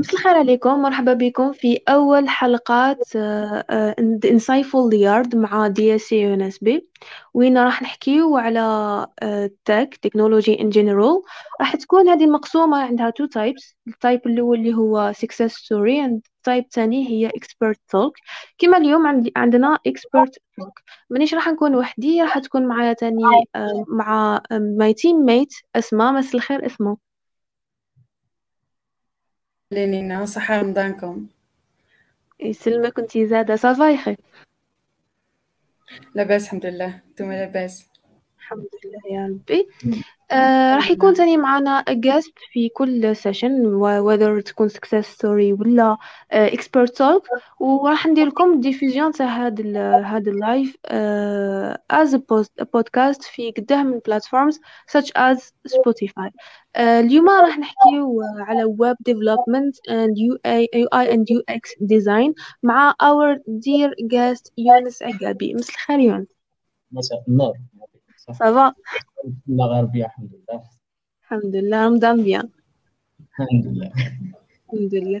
مساء الخير عليكم. مرحبا بكم في أول حلقات آه، The Insightful Yard مع DSCB وين راح نحكيو على tech technology in general راح تكون هذه مقسومة عندها two types ال type الأول اللي هو success story and التايب الثاني هي expert talk. كما اليوم عندنا expert talk. مانيش راح نكون وحدي راح تكون معايا تاني آه، مع my teammate أسماء. مساء الخير أسماء. لينينا صحة رمضانكم. يسلمك كنتي زادة ça va يا لاباس الحمد لله. نتوما لاباس. الحمد لله يا ربي. آه راح يكون تاني معنا guest في كل session whether تكون success story ولا uh, expert talk. وراح ندير لكم division تاع هاد ال هاد ال live uh, as a, post, a podcast في قداه من platforms such as Spotify. uh, اليوم راح نحكيو على web development and UI, UI and UX design مع our dear guest يونس عقابي مساء الخير يونس مساء النور. صافا لا غربية الحمد لله الحمد لله رمضان بيان الحمد لله الحمد لله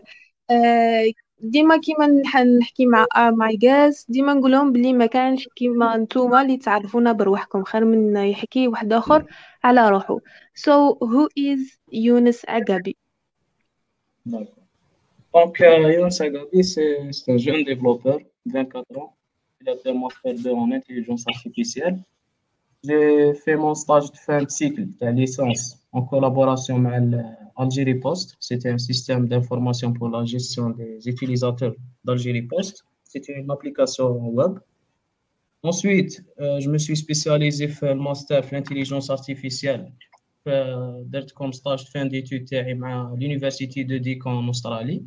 آه، ديما كيما نحكي مع مع جاز ديما نقول لهم بلي ما كانش كيما نتوما اللي تعرفونا بروحكم خير من يحكي واحد اخر على روحه so who is يونس عقابي Donc, euh, Younes Agabi, c'est un jeune développeur, 24 ans. Il a fait un master 2 en intelligence artificielle. J'ai fait mon stage de fin de cycle de licence en collaboration avec Algérie Post. C'était un système d'information pour la gestion des utilisateurs d'Algérie Post. C'était une application web. Ensuite, euh, je me suis spécialisé dans le master en intelligence artificielle. Euh, comme stage de fin d'études à l'université de Dick en Australie.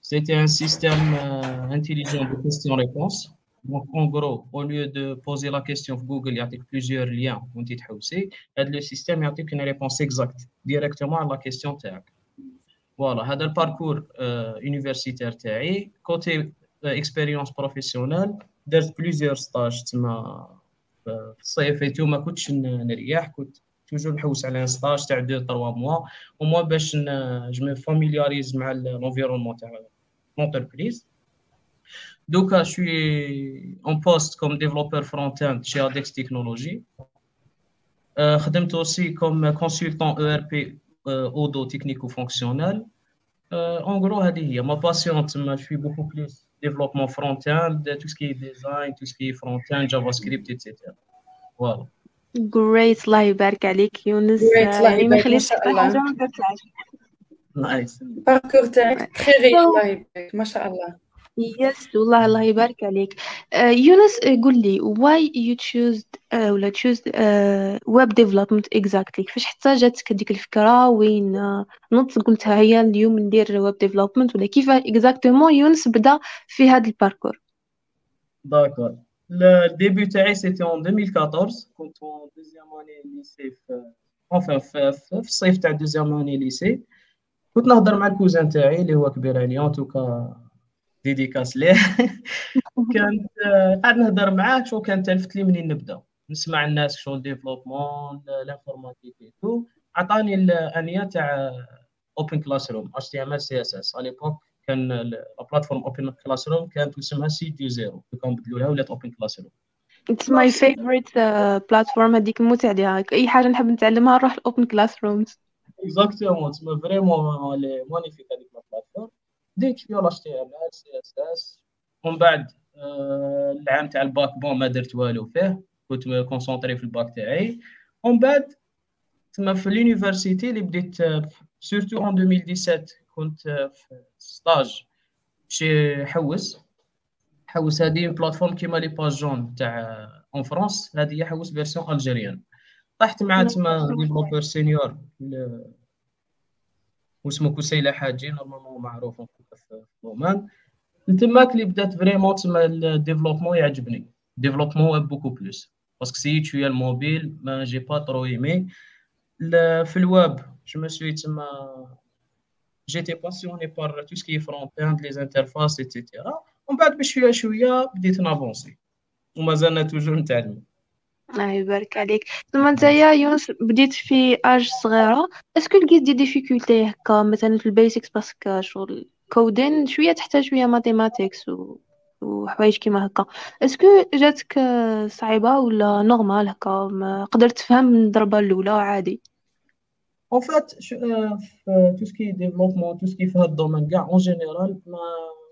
C'était un système euh, intelligent de questions-réponses donc, en gros, au lieu de poser la question sur Google, il y a plusieurs liens le système a une réponse exacte directement à la question TAC. Voilà, c'est le parcours euh, universitaire TAC. Côté euh, expérience professionnelle, j'ai plusieurs stages. الصيف ايتو ما كنتش نريح كنت توجور نحوس على ان ستاج تاع 2 3 موا وموا باش جو مي فاميلياريز مع l'environnement تاع l'entreprise donc, je suis en poste comme développeur front-end chez Adex Technologies. Euh, je aussi comme consultant ERP euh, Odo technico-fonctionnel. Euh, en gros, ma passion, je suis beaucoup plus développement front-end, tout ce qui est design, tout ce qui est front-end, JavaScript, etc. Voilà. Great الله يبارك عليك يونس يعني ما يخليش حتى حاجه ما درتهاش نايس باركور تاعك تري ريش الله يبارك ما شاء الله يس والله الله يبارك عليك. uh, يونس uh, قل لي you choose uh, ولا uh, web development exactly كيفاش حتى جاتك هذيك الفكرة؟ وين؟ uh, نط قلتها هي اليوم ندير web development ولا كيف exactement يونس بدا في هذا ال parcours؟ d'accord ال début تاعي c'était en 2014 كنت اون deuxième année lycée في, في الصيف تاع deuxième année lycée كنت نهضر مع ال cousin تاعي اللي هو كبير عليا en tout cas dédicace ليه. كانت قاعد نهضر معاه شو كان تلفت لي منين نبدأ. نسمع الناس شغل développement l'informatique tout. عطاني ال lien تاع اوبن كلاس روم اتش تي ام ال سي اس اس على ليبوك كان ال plateforme OpenClassrooms كانت اسمها Site du Zéro كانوا بدلوا لها ولات OpenClassrooms It's my favorite uh, platform. هذيك المتعة ديالها. أي حاجة نحب نتعلمها نروح ال OpenClassrooms exactement تسمى vraiment magnifique هذيك ال plateforme بديت شوية ال HTML CSS ومن بعد آه، العام تاع ال bac bon ما درت والو فيه. كنت concentré في الباك تاعي. ومن بعد تما في ال université اللي بديت surtout en 2017 كنت في stage chez حوس حوس هذه plateforme كيما les pages jaunes تاع en France هذه هي حوس version algérienne طحت مع تما développeur senior واسمه كسيلة حاجي normalement معروف في ال domaine تماك اللي بدات vraiment تما ال développement يعجبني. développement web beaucoup plus. parce que c'est شوية ال mobile mais j'ai pas trop aimé. في ال web je me suis تما j'étais passionné par tout ce qui front-end les interfaces et cetera ومن بعد بشوية شوية بديت نافونسي. ومازالنا toujours نتعلم. الله يبارك عليك. ثم انت يا يونس بديت في âge صغيرة. est-ce que لقيت des difficultés هكا مثلا في ال basics parce que شغل coding شوية تحتاج شوية mathematics و... وحوايج كيما هكا. est-ce que جاتك صعيبة ولا normal هكا؟ قدرت تفهم من الضربة الأولى؟ عادي. En fait, tout ce qui est développement, tout ce qui fait le domaine, en général,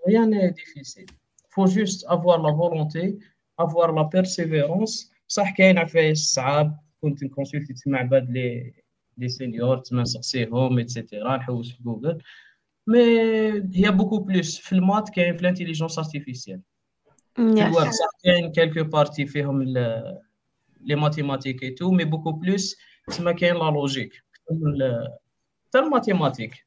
rien n'est difficile. Il faut juste avoir la صح كاين عفايس صعاب كنت n-consulter مع بعض les les seniors تما نسقسيهم etcetera نحوس في جوجل mais هي beaucoup plus في ال maths كاين في ال intelligence artificielle في الويب صح كاين quelques parties فيهم les mathématiques et tout mais beaucoup plus تما كاين la logique حتى ال mathématiques yes.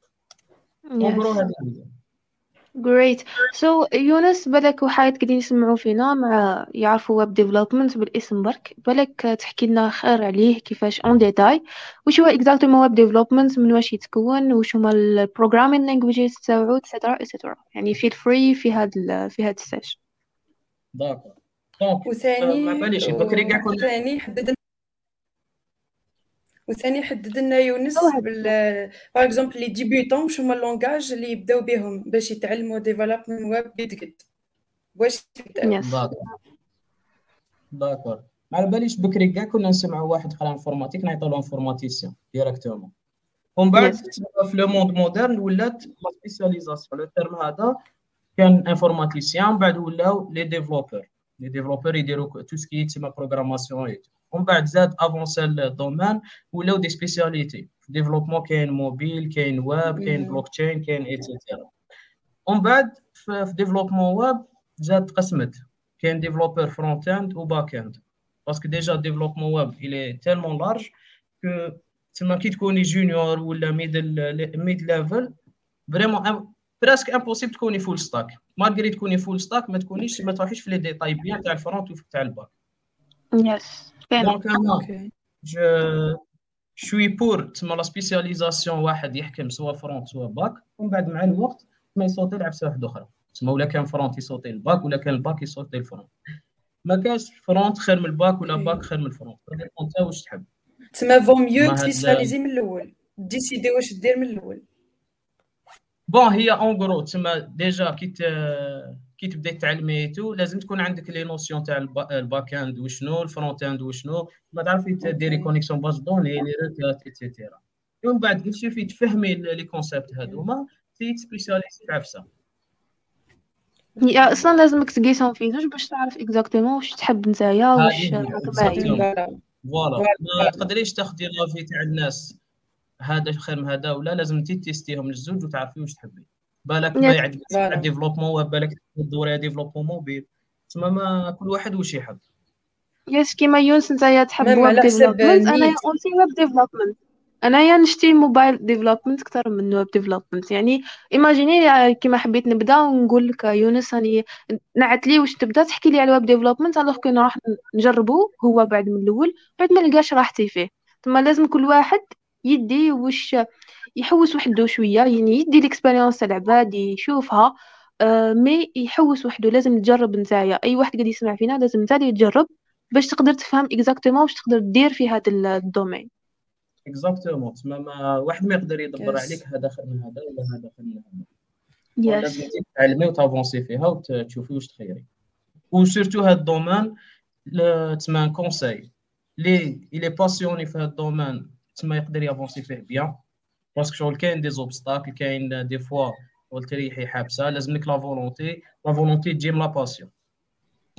Great. So يونس بالك وحايد قاعدين يسمعوا فينا مع يعرفوا web development بالاسم برك. بالك تحكي لنا خير عليه كيفاش en détail وش هو exactement web development من واش يتكون وش هما ال programming languages تاعو etcetera etcetera يعني feel free في هاد في هاد ال session d'accord donc وثاني ما باليش بكري كاع كنا ثاني حدد وثاني حدد لنا يونس بال par exemple les débutants واش هما ال langages اللي يبداو بهم باش يتعلموا développement web قد قد واش d'accord ما على باليش بكري كاع كنا نسمعوا واحد قرا informatique نعيطوا له informaticien directement ومن بعد في le monde moderne ولات la spécialisation le terme هذا كان informaticien بعد ولاو les développeurs les développeurs يديروا tout ce qui تسمى programmation ومن بعد زاد avança ال domaine ولاو des spécialités في développement كاين موبيل كاين ويب كاين بلوك تشين كاين etcetera ومن بعد في développement web زاد تقسمت كاين développeur front end و back end parce que déjà développement web il est tellement large que تما كي تكوني junior ولا middle mid level vraiment presque impossible تكوني full stack malgré تكوني full stack ما تكونيش ما تروحيش في les détails bien تاع ال front وتاع ال back yes donc أنا je suis pour تما la spécialisation واحد يحكم soit front soit back. ومن بعد مع الوقت ما يصوتي يلعب سوا واحدة أخرى تما ولا كان فرونت يصوتي الباك ولا كان الباك يصوتي الفرونت ما كاش فرونت خير من الباك ولا باك خير من الفرونت انت واش تحب تما فو ميو تسبيسياليزي من الأول. ديسيدي واش دير من الأول. بون هي اون غرو تما ديجا كي كي تبدأ تعلمي تو لازم تكون عندك لي نوسيون تاع الباك إند وشنو الفرونت إند وشنو ما تعرفي ديري كونيكسيون باز دوني لي روتات ايتترا ومن بعد يسوفي تفهمي les concepts هذوما t-spécialiste في عفسة. يا أصلا لازمك تقيسهم في زوج باش تعرف exactement واش تحب نتايا واش voilà. ما تقدريش تاخدي l'avis تاع الناس هذا خير من هذا ولا لازم انت tester هم الزوج وتعرفي واش تحبي. بالك ما يعجبك développement بالك. تدوري développement mobile تما ما كل واحد واش يحب. yes كيما يونس نتايا تحب web development أنا aussi web development انايا نشتي mobile development أكثر من web development يعني imagine كيما حبيت نبدأ ونقول لك يونس راني نعت لي واش تبدأ تحكي لي على ال web development alors que نروح نجربو هو بعد من الأول بعد ما لقاش راحتي فيه. ثم لازم كل واحد يدي واش يحوس وحده شوية يعني يدي l'expérience تاع العباد يشوفها آه mais يحوس وحده لازم تجرب نتايا. أي واحد قاعد يسمع فينا لازم نتا يتجرب باش تقدر تفهم exactement واش تقدر دير في هذا ال domaine exactement تما ما واحد ما يقدر يدبر yes. عليك هذا خير من هذا ولا هذا خير من هذا؟ Yes. لازم تعلمي وt-avancer فيها وتشوفي واش تخيري. و surtout هذا ال domaine تما conseil لي il est passionné في هذا ال domaine تما يقدر y-avancer فيه bien parce que شغل كاين des obstacles كاين des fois قلت ريحي حابسه لازم لك la volonté la volonté تجي من la passion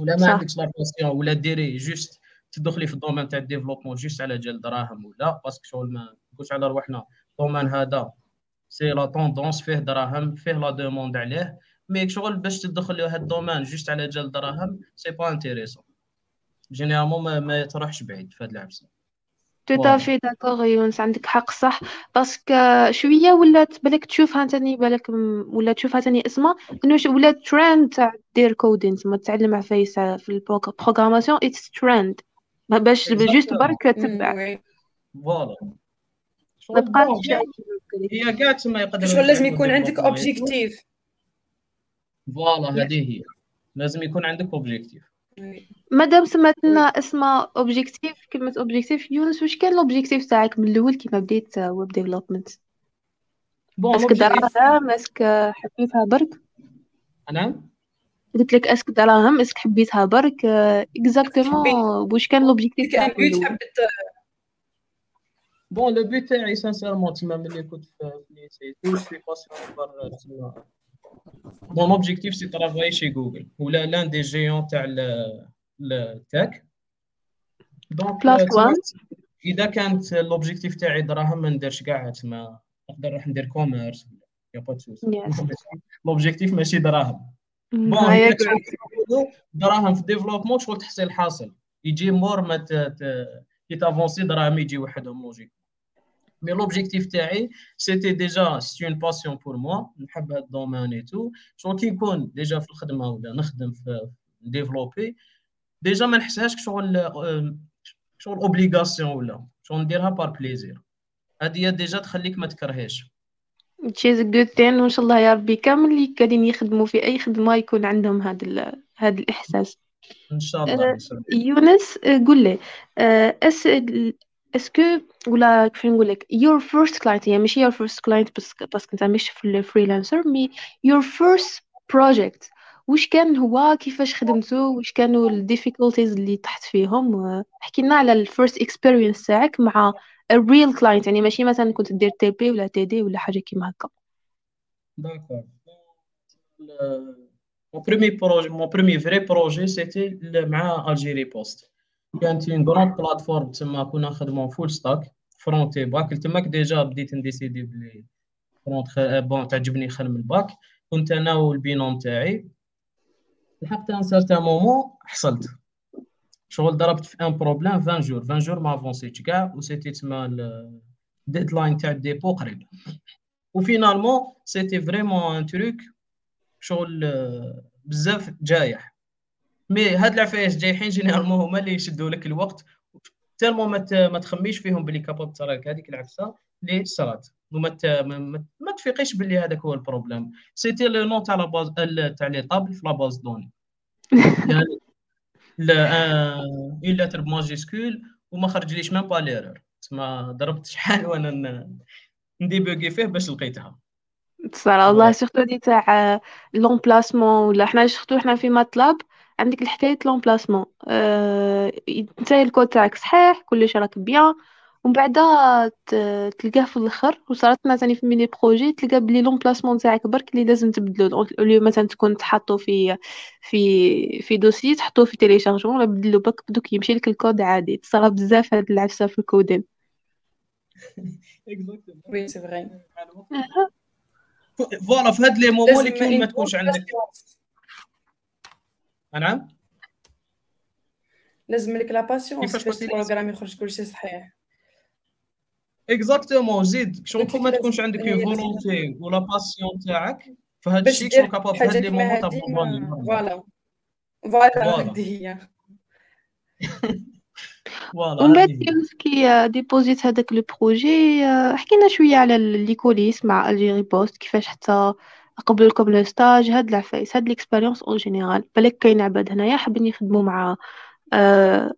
ولا ما عندكش la passion ولا ديري juste تدخلي في ال domaine تاع ال développement juste على جال دراهم ولا parce que شغل ما نقولش على رواحنا ال domaine هذا c'est la tendance فيه دراهم فيه la demande عليه mais شغل باش تدخل هاد ال domaine juste على جال دراهم c'est pas intéressant généralement ما, ما تروحش بعيد في هاد العفسة tout à fait d'accord يونس عندك حق صح parce que شوية ولات بالك تشوفها تاني بالك ولا تشوفها تاني اسمها انه ولات ترند تاع دير coding تما تعلم عفايس في ال programmation it's trend باش juste برك تتبع voilà ما بقاش هي كاع تما يقدر شغل لازم يكون عندك objectif voilà هذه هي لازم يكون عندك objectif مادام سمعت لنا اسمها objectif كلمة objectif يونس واش كان ال objectif تاعك من الأول كيما بديت web development بون اسك دراهم اسك حبيتها برك؟ نعم قلت لك اسك دراهم اسك حبيتها برك؟ اكزاكتومون واش كان لوبجيكتيف كان تاعك من الأول؟ بون لو بوت تاعي سانسيرمون تما ملي كنت في ليسي تو سوي باسيون بار تما مون اوبجيكتيف سي ترافاي شي جوجل ولا لأن دي جيون تاع ال- التاك دونك إذا كانت ال objectif تاعي دراهم ما نديرش كاع تما نقدر نروح ندير commerce يا با ال objectif ماشي دراهم. Bon. شغل دراهم في développement شغل تحصيل حاصل. يجي مور ما كي تافونسي دراهم يجي وحدهم logique mais l'objectif تاعي c'était déjà c'est une passion pour moi نحب هاد ال domaine et tout شغل كي نكون déjà في الخدمه ولا نخدم في développer déjà ما نحسهاش شغل شغل obligation ولا شغل نديرها par plaisir هادي déjà تخليك ما تكرهيش a good thing وإن شاء الله يا ربي كامل اللي قاعدين يخدموا في أي خدمة يكون عندهم هذا هذا الإحساس ان شاء الله يونس قول لي est-ce que ولا كيف نقول لك your first client يعني ماشي your first client بس بس انت مش في ال freelancer mais your first project وش كان هو كيفاش خدمته وش كانوا ال difficulties اللي طحت فيهم احكي لنا على ال first experience تاعك مع real client يعني ماشي مثلا كنت دير TP ولا TD ولا حاجة كيما هكا Mon premier projet, mon premier vrai projet, c'était le- مع Algérie Post. كانت une grande plateforme تما كنا نخدموا full stack front back تماك déjà بديت نديسيدي بلي front خ... bon تعجبني خدم ال back كنت أنا وال binôme تاعي. لحقت un certain moment حصلت. شغل ضربت في un problème 20 jours 20 jours ما افونسيتش كاع و c'était تما ال deadline تاع ال dépôt قريب. و finalement c'était vraiment un truc شغل آه، بزاف جايح. mais هاد العفايس جايحين généralement هما اللي يشدوا لك الوقت. tellement ما تخميش فيهم بلي t'es capable تراك. هذيك العفسة اللي صرات وما ما, تفيقيش بلي هذاك هو ال problème. c'était le nom تاع la base ال- تاع les tables في la base données يعني لا une lettre ب majuscule وما خرجليش même pas l'erreur تسمى ضربت شحال وأنا نديبوغي فيه باش لقيتها. الصراحة والله surtout des تاع l'emplacement ولا حنا surtout حنا في ماتلاب عندك الحكاية l'emplacement أه... نتا الكود تاعك صحيح كلش راك bien ومن بعد تلقاه في الآخر وصارت ثاني في mini projet تلقى بلي l'emplacement تاعك برك اللي لازم تبدلو اللي مثلا تكون تحطو في في في dossier تحطوه في téléchargement ولا بدلو برك بدوك يمشي لك الكود عادي تصرا بزاف هاد العفسة في ال coding oui c'est vrai voilà في هاد les moments اللي كي ما تكونش عندك. نعم لازم لك la patience كيفاش باش ال programme يخرج كلشي صحيح. exactement زيد شغل كون ما تكونش عندك volonté ولا passion تاعك فهاد الشيء شغل دير capable في هاد les moments ما- voilà. voilà هادي هي. voilà ومن بعد كي ديبوزيت هذاك لو بروجي حكينا شوية على لي كوليس مع الجيري بوست كيفاش حتى قبلوا لكم لو ستاج هاد العفايس هاد ليكسبيريونس أون جينيرال. بالك كاين عباد هنايا حابين يخدموا مع آه،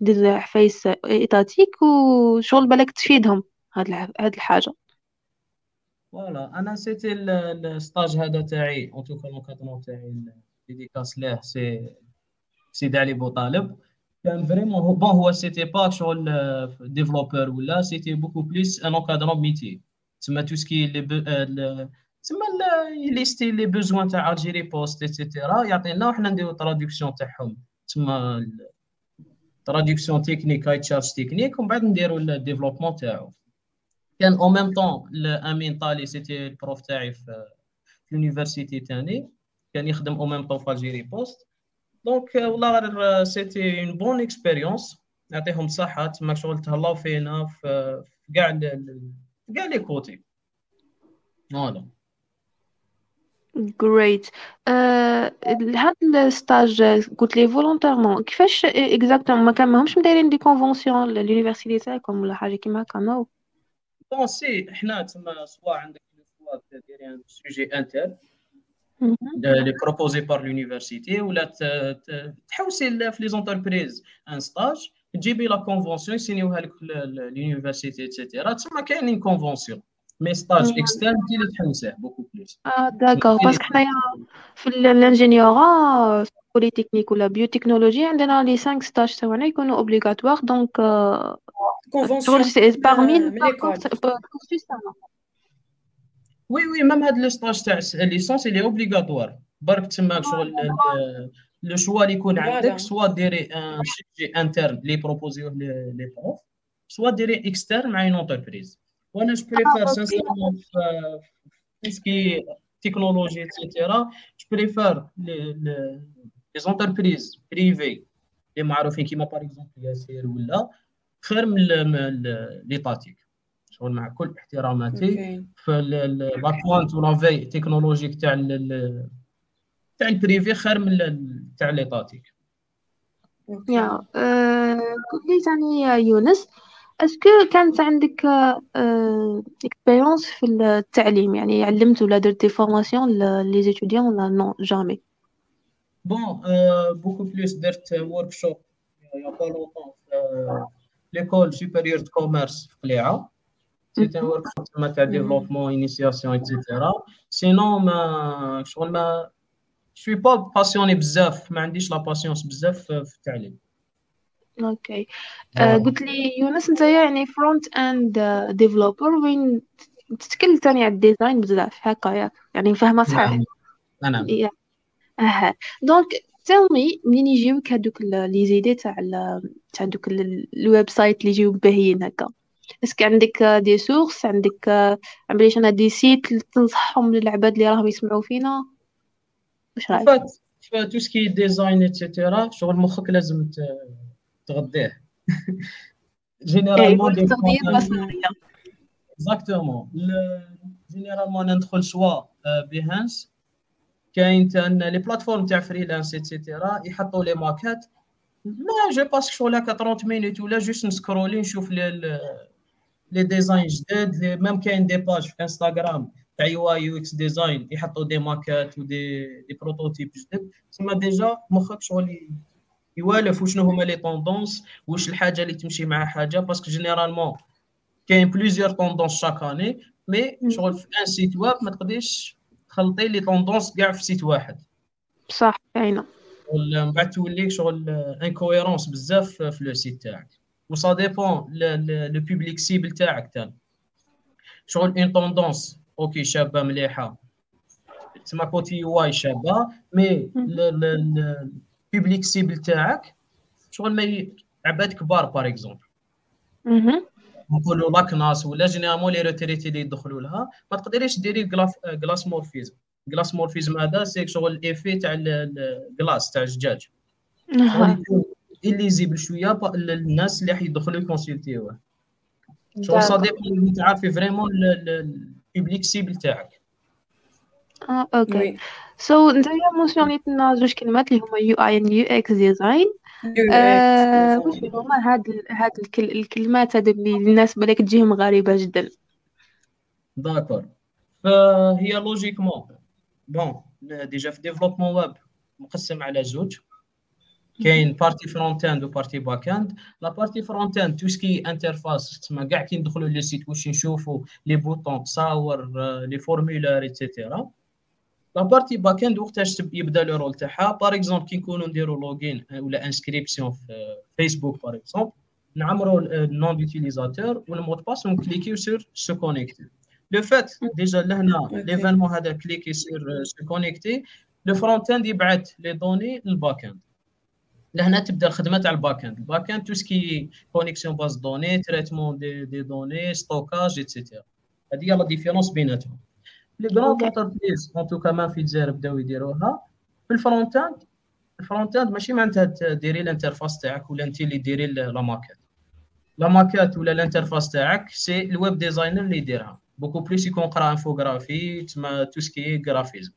دي عفايس إيتاتيك وشغل بالك تفيدهم. هاد هاد الحاجة. فوالا. أنا ال- الستاج هذا تاعي. اون توكا تاعي ديديكاس ليه سي سيدي علي بوطالب. كان فريمون هو بون هو سيتي با شغل ديفلوبر ولا سيتي بوكو بليس أن انكادرون ميتي. تسمى تو سكي ال- يليستي لي بوزوان تاع الجيري بوست ايتترا يعطينا وحنا نديرو تراديكسيون تاعهم. تسمى تراديكسيون تكنيك هاي تشارج تكنيك ومن بعد نديرو الديفلوبمون تاعو. كان أو ميم طون امين طالي سيتي البروف تاعي في لونيفرسيتي تاني. كان يخدم أو ميم طون في الجيري بوست دونك والله غير سيتي اون بون اكسبيريونس يعطيهم الصحة. تما شغل تهلاو فينا في كاع كاع les côtés. voilà جريت هاد ال stage قلت لي volontairement كيفاش exactement ما كان ماهمش مدايرين des conventions لل université تاعكم ولا حاجة كيما هكا نو بون سي حنا تما سوا عندك soit ديري un sujet interne les proposés par l'université ولا تحوسي في les entreprises un stage تجيبي la convention يسينيوها لك l'université et cetera تسمى كاينين conventions mais stage externe انت اللي تحوسيه beaucoup plus آه d'accord parce que حنايا في ال ingéniorat polytechnique ولا biotechnologie عندنا les 5 stages تاعنا يكونوا obligatoires donc convention parmi من l'école. ال cursus تاعنا oui oui même هاد le stage تاع ال licence اللي obligatoire برك تسمى شغل le choix اللي يكون عندك Voilà. soit ديري un sujet interne اللي بروبوزيوه les profs soit ديري externe مع une entreprise وأنا je préfère OK. sincèrement في ce qui technologie et cetera je préfère les entreprises privées اللي معروفين كيما par exemple ياسير ولا خير من l'étatique شغل مع كل احتراماتي OK. في la كوانت ولا في technologique تاع تاع ال privé خير من تاع l'étatique يا قول لي ثاني يا يونس. est-ce que كانت عندك expérience في التعليم؟ يعني علمت ولا درتي formation les étudiants ولا non jamais bon beaucoup plus درت workshop il y a pas longtemps في l'école supérieure de commerce في قليعه c'était un workshop تما تاع développement initiation etcetera sinon ما شغل moi je suis pas passionné بزاف ما عنديش la patience بزاف في التعليم okay. آه، قلت لي يونس أنت يعني front-end developer وين تتكلم تاني على ال design بزاف هكا ياك يعني فاهمة صحيح نعم. أها. donc tell me منين يجيوك هادوك les idées تاع تاع دوك ال- ال website اللي يجيو باهيين هكا؟ est-ce que عندك des sources عندك آه، عمليش أنا des sites تنصحهم للعباد اللي راهم يسمعوا فينا؟ واش رأيك؟ tout ce qui est design etcetera. شغل مخك لازم ت- تغذيه اي généralement يقولك تغيير مصنعيه exactement généralement ندخل soit Behance كاين تان les plateformes تاع freelance etcetera يحطوا les maquettes moi je passe شغل هكا 30 minutes ولا juste نسكرولي نشوف les les designs جداد لي même كاين des pages في انستغرام تاع UI UX design يحطوا des maquettes و des des prototypes جدد تسمى déjà مخك شغل ي- يوالف وشنو هما les tendances؟ واش الحاجة اللي تمشي مع حاجة؟ parce que généralement كاين plusieurs tendances chaque année mais شغل في un site web ما تقدريش تخلطي les tendances كاع في site واحد. صح كاينة. شغل من بعد توليك شغل incohérence بزاف في le site تاعك. و ça dépend le public cible تاعك تاني شغل une tendance okay شابة مليحة. تسمى côté UI شابة mais ال public cible تاعك شغل ما ي- عباد كبار par exemple. نقولوا la CNAS ولا généralement les retraités اللي يدخلوا لها ما تقدريش ديري glassmorphism glassmorphism هذا c'est شغل l'effet تاع ال glass تاع. يكون illisible شوية للناس اللي حيدخلوا يكونسلتيوه شغل. صديق اللي تعرفي vraiment ال public cible تاعك آه okay. so نتايا مونسيونيت لنا زوج كلمات اللي هما UI UX design. يو آه واش هما؟ هاد هاد الكل الكلمات هادو اللي الناس بالك تجيهم غريبة جدا. d'accord. فهي logiquement bon déjà في développement web مقسم على زوج. كاين partie front-end و partie back-end la partie front-end tout ce qui est interface تسمى كاع كي ندخلوا le site واش نشوفوا les boutons تصاور les formulaires etcetera la partie back-end وقتاش يبدا le rôle تاعها par exemple كي نكونوا نديروا login ولا inscription في فيسبوك par exemple نعمروا النون ديوتيليزاتور والمود باس ونكليكيو sur se connecter le fait déjà لهنا. l'événement هذا cliquer sur se connecter le front-end يبعث les données لل back-end لهنا تبدا الخدمه تاع ال back-end ال back-end tout ce qui est connexion base données traitement des des données stockage etcetera هذه هي la différence بيناتهم les grandes okay. entreprises en tout cas في الجزائر بداو يديروها في ال front-end ال front-end ماشي معناتها ديري ال interface تاعك ولا انت اللي ديري la maquette la maquette ولا ال interface تاعك c'est ال web designer اللي يديرها beaucoup plus يكون قرا infographie تسمى tout ce qui est graphisme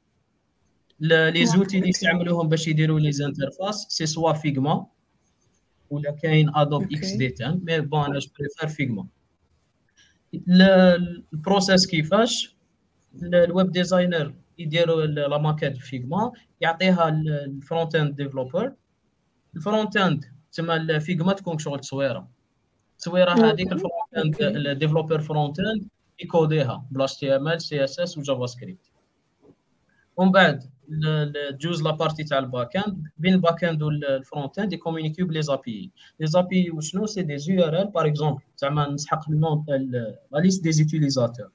les outils اللي يستعملوهم باش يديروا les interfaces c'est soit Figma ولا كاين Adobe. XD 10 mais bon أنا je préfère Figma ال- ال process كيفاش ال web designer يديروا la maquette Figma يعطيها ال front-end developer ال front-end تسمى Figma تكون شغل تصويره التصويره هذيك ال front-end ال developer front-end يكوديها بلا اتش تي ام ال سي اس اس وجافا سكريبت ومن بعد تجوز la partie تاع ال back-end بين ال back-end و ال front-end يكومونيكيو ب les API les API وشنو c'est des URL par exemple زعما نسحق النون la liste des utilisateurs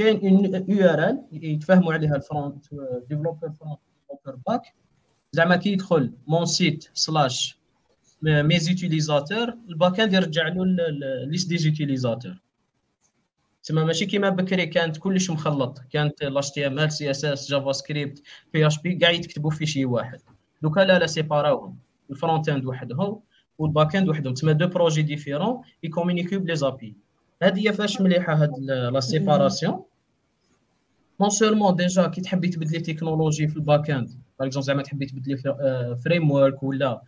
كاين URL يتفاهموا عليها ال front developer front developer back زعما كي يدخل mon site slash mes utilisateurs ال back-end يرجع له liste des utilisateurs تما ماشي كيما بكري كانت كلش مخلط. كانت ال اتش تي ام ال سي اس اس جافا سكريبت بي اش بي كاع يتكتبوا في شي واحد. دوكا لا لا سيباراوهم. ال front-end وحدهم و ال back-end وحدهم. تما deux projets différents يكومونيكيو ب les API. هذه هي فاش مليحة هاد la séparation non seulement déjà كي تحبي تبدلي تكنولوجي في ال back-end par exemple زعما تحبي تبدلي framework ولا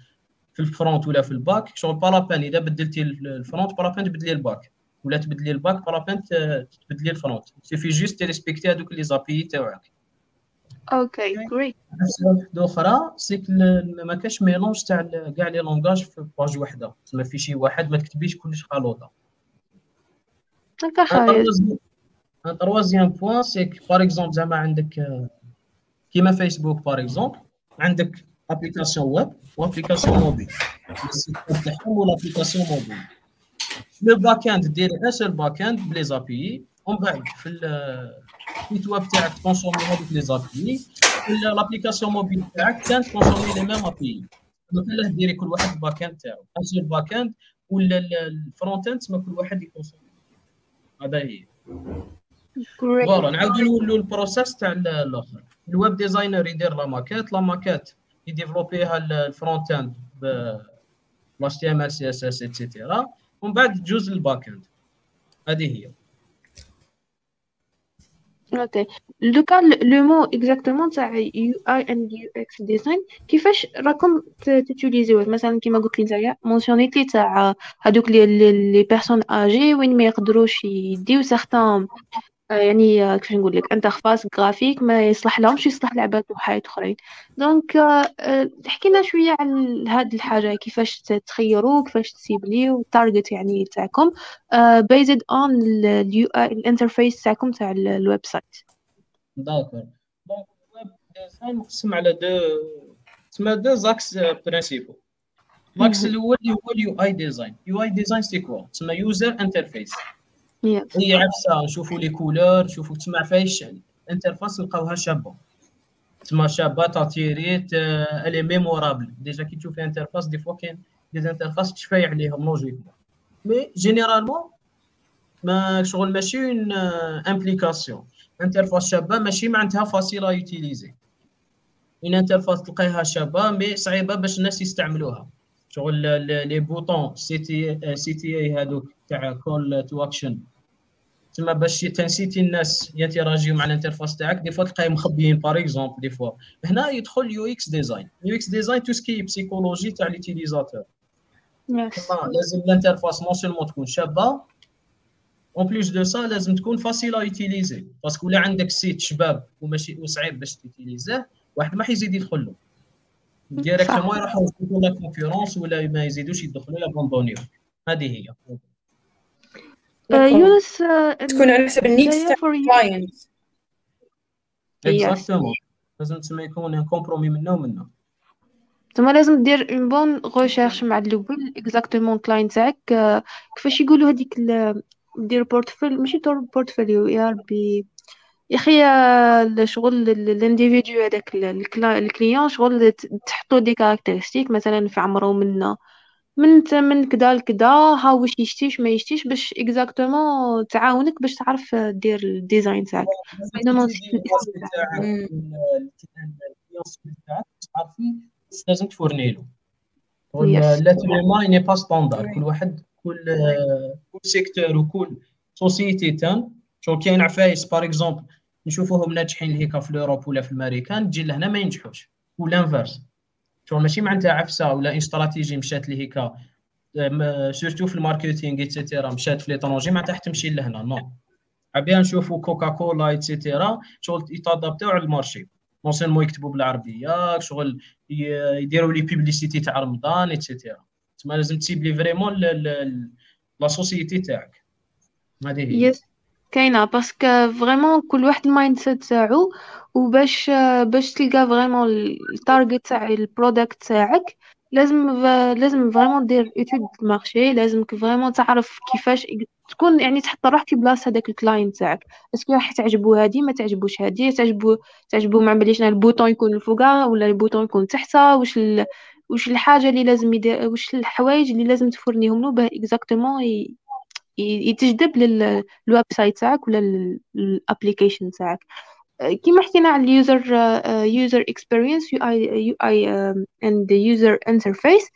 في ال front ولا في ال back شغل pas la peine اذا بدلتي ال front pas la peine تبدلي ال back ولا تبدلي ال back pas la peine تبدلي ال front suffit juste تيريسبكتي هذوك les API تاعك okay جريت وحده أخرى c'est que ما كاش mélange تاع كاع les langages في page وحده تسمى في شي واحد ما تكتبيش كلش خلوطه un troisième point c'est que par exemple زعما عندك كيما فيسبوك par exemple عندك application web و application mobile تاعهم وال application mobile le back-end دير un seul back-end ب les API ومن بعد في ال site web تاعك ت consommer هذوك les API l'application mobile تاعك كانت ت consommer les mêmes API مثلا ديري كل واحد back-end تاعو un seul back-end ولا ال front-end تسمى كل واحد ي consommer هذا هي voilà نعاودو نولوا ال process تاع الآخر. ال web designer يدير la maquette la maquette ي développer ها ال front-end ب HTML CSS et cetera ومن بعد تجوز لل back-end. هذه هي. OK دوكا le mot exactement تاع UI and UX design كيفاش راكم ت utiliser وه مثلا كيما قلت لي نتايا mentionner تي تاع هذوك les les personnes أجي وين ما يقدروش يديو certaines آه، يعني آه، كيفاش نقول لك interface graphique ما يصلح لهمش يصلح لعبات وحاجات أخرين. donc آه، تحكي لنا شوية على هاد الحاجة كيفاش تخيروا كيفاش ت cibler يو ال target يعني تاعكم based on ال UI ال interface تاعكم تاع ال website d'accord donc ال web design مقسم على deux تسمى deux axes principaux l'axe الأول هو ال UI design UI design c'est quoi تسمى user interface هي عفسة نشوفوا les couleurs نشوفوا تسمع فايش ال interface نلقاوها شابة. تسمى شابة ت attirer et elle est mémorable déjà كي تشوفي interface des fois كاين des interfaces تشفاي عليهم logiquement mais généralement ما شغل ماشي une implication interface شابة ماشي معناتها facile à utiliser. une interface تلقايها شابة mais صعيبة باش الناس يستعملوها. شغل les boutons CT CTA هذوك تاع call to action تما باش ت inciter الناس ي interagir يو مع ال interface تاعك des fois تلقاي مخبيين par exemple des fois. هنا يدخل UX design UX design tout ce qui psychologie تاع l'utilisateur لازم ال interface non seulement تكون شابة en plus de ça لازم تكون facile à utiliser parce que ولا عندك site شباب وماشي وصعيب باش ت utiliser يه واحد ما حيزيد يدخل له. directement يروحوا يشوفوا la concurrence ولا ما يزيدوش يدخلوا ي abandonner يو. هذه هي. يونس تكون على حسب ال needs تاع ال client exactement لازم تسمى يكون compromis منا ومنا ثم لازم دير une bonne recherche مع الأول exactement client تاعك كيفاش يقولوا هذيك دير portfolio ماشي portfolio يا ربي يا أخي الشغل ال individu هذاك ال client شغل تحطو des caractéristiques مثلا في عمره منا من من كدا لكدا ها واش يشتيش ما يشتيش باش exactement تعاونك باش تعرف دير ال design تاعك. لازم ت fournir له. il n'est pas standard كل واحد كل كل secteur وكل société تان شو كاين عفايس par exemple نشوفوهم ناجحين هيك في ال Europe ولا في الأمريكان تجي لهنا ما ينجحوش. ولا inverse شغل ماشي معناتها عفسة ولا une stratégie مشات لي هيك surtout في ال marketing et cetera مشات في l'étranger معناتها تمشي لهنا non. eh bien نشوفوا كوكا كولا et cetera شغل يت adapter يو على ال marché. non seulement يكتبوا بالعربيه شغل يديروا les publicités تاع رمضان et cetera تما لازم ت cibler vraiment la société تاعك هذه هي yes كاينة parce que vraiment كل واحد ال mindset تاعو وباش باش تلقى vraiment ال target تاع ال product تاعك لازم لازم vraiment دير étude marché لازمك vraiment تعرف كيفاش تكون يعني تحط روحك في بلاصة هذاك ال client تاعك. est-ce que راح تعجبو هادي ما تعجبوش هادي؟ تعجبو تعجبو ما عمليش ال bouton يكون الفوقا ولا ال bouton يكون تحتا واش ال... واش الحاجة اللي لازم يدير واش الحوايج اللي لازم ت fournir هم له؟ bah exactement. يتجذب لل website تاعك ولا ال application تاعك. كيما حكينا على ال user user experience UI UI and user interface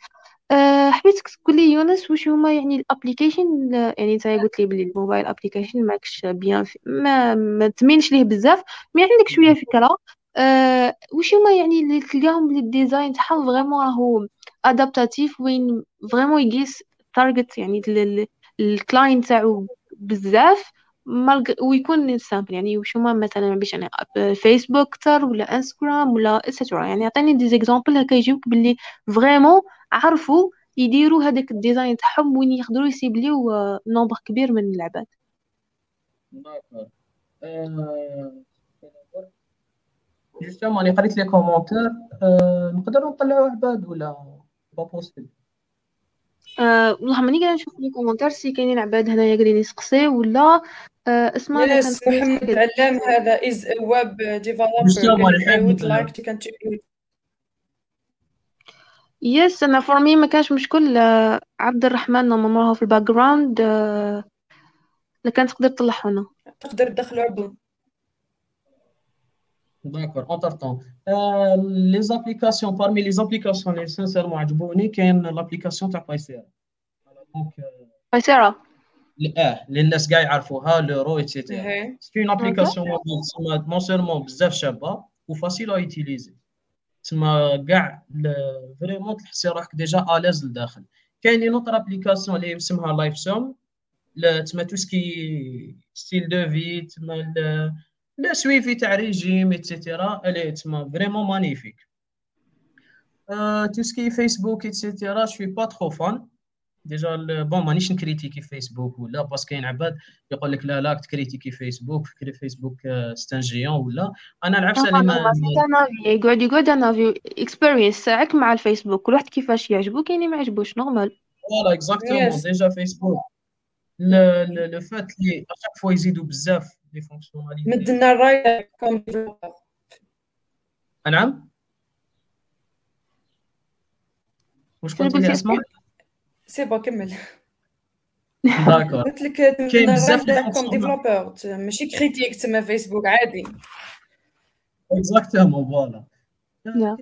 حبيتك تقول لي يونس واش هما يعني ال application؟ يعني انت قلت لي بلي ال mobile application ماكش bien ما ما تمينش ليه بزاف mais عندك شوية فكره أه واش هما يعني اللي تلقاهم بلي ال design تاعهم vraiment راهو adaptative وين vraiment يقيس target يعني ال client تاعو بزاف ويكون simple يعني وش هما مثلا باش أنا فيسبوك أكثر ولا انستغرام ولا et cetera يعني عطيني des exemples هكا يجيوك باللي vraiment عرفوا يديروا هذاك ال design تاعهم وين يقدروا ي cibler يو nombre كبير من العباد justement أنا قريت les commentaires نقدروا نطلعوا عباد ولا pas possible أه والله ماني قاعدة نشوف les commentaires si كاينين عباد هنايا قاعدين يسقسي ولا أه اسمع yes محمد علام هذا as web developer yes أنا for me ما كانش مشكل أه عبد الرحمن normalement هو في ال background أه لكان تقدر تطلع هنا. تقدر تدخلوا عبد D'accord, entre-temps. Euh, les applications, parmi les applications les sincèrement عجبوني كاين l'application تاع Paysera. Donc Paysera آه اللي الناس كاع يعرفوها l'euro et cetera. C'est une application mobile تسمى non seulement بزاف شابه و facile à utiliser. تسمى كاع vraiment تحسي روحك déjà à l'aise لداخل. كاينين اوتر ابليكاسيون اللي اسمها لايف سوم تسمى تو سكي ستيل دو في تسمى le suivi تاع ريجيم اتسيتيرا الي تما فريمون مانيفيك تو سكي فيسبوك اتسيتيرا شوي با ترو فان ديجا بون مانيش نكريتيكي فيسبوك ولا باسكو كاين عباد يقول لك لا لا تكريتيكي فيسبوك فكري فيسبوك ستان جيون ولا أنا نعرف سالي ما يقعد يقعد أنا في اكسبيرينس تاعك مع الفيسبوك كل واحد كيفاش يعجبو كاين اللي ما يعجبوش نورمال voilà exactement déjà فيسبوك le fait à chaque fois يزيدوا بزاف les fonctionnalités مدنا الراي كوم نعم. واش قلتي لي اسمع c'est pas كمل. D'accord. قلت لك كاين بزاف comme développeur. ماشي critique تما فيسبوك عادي. exactement voilà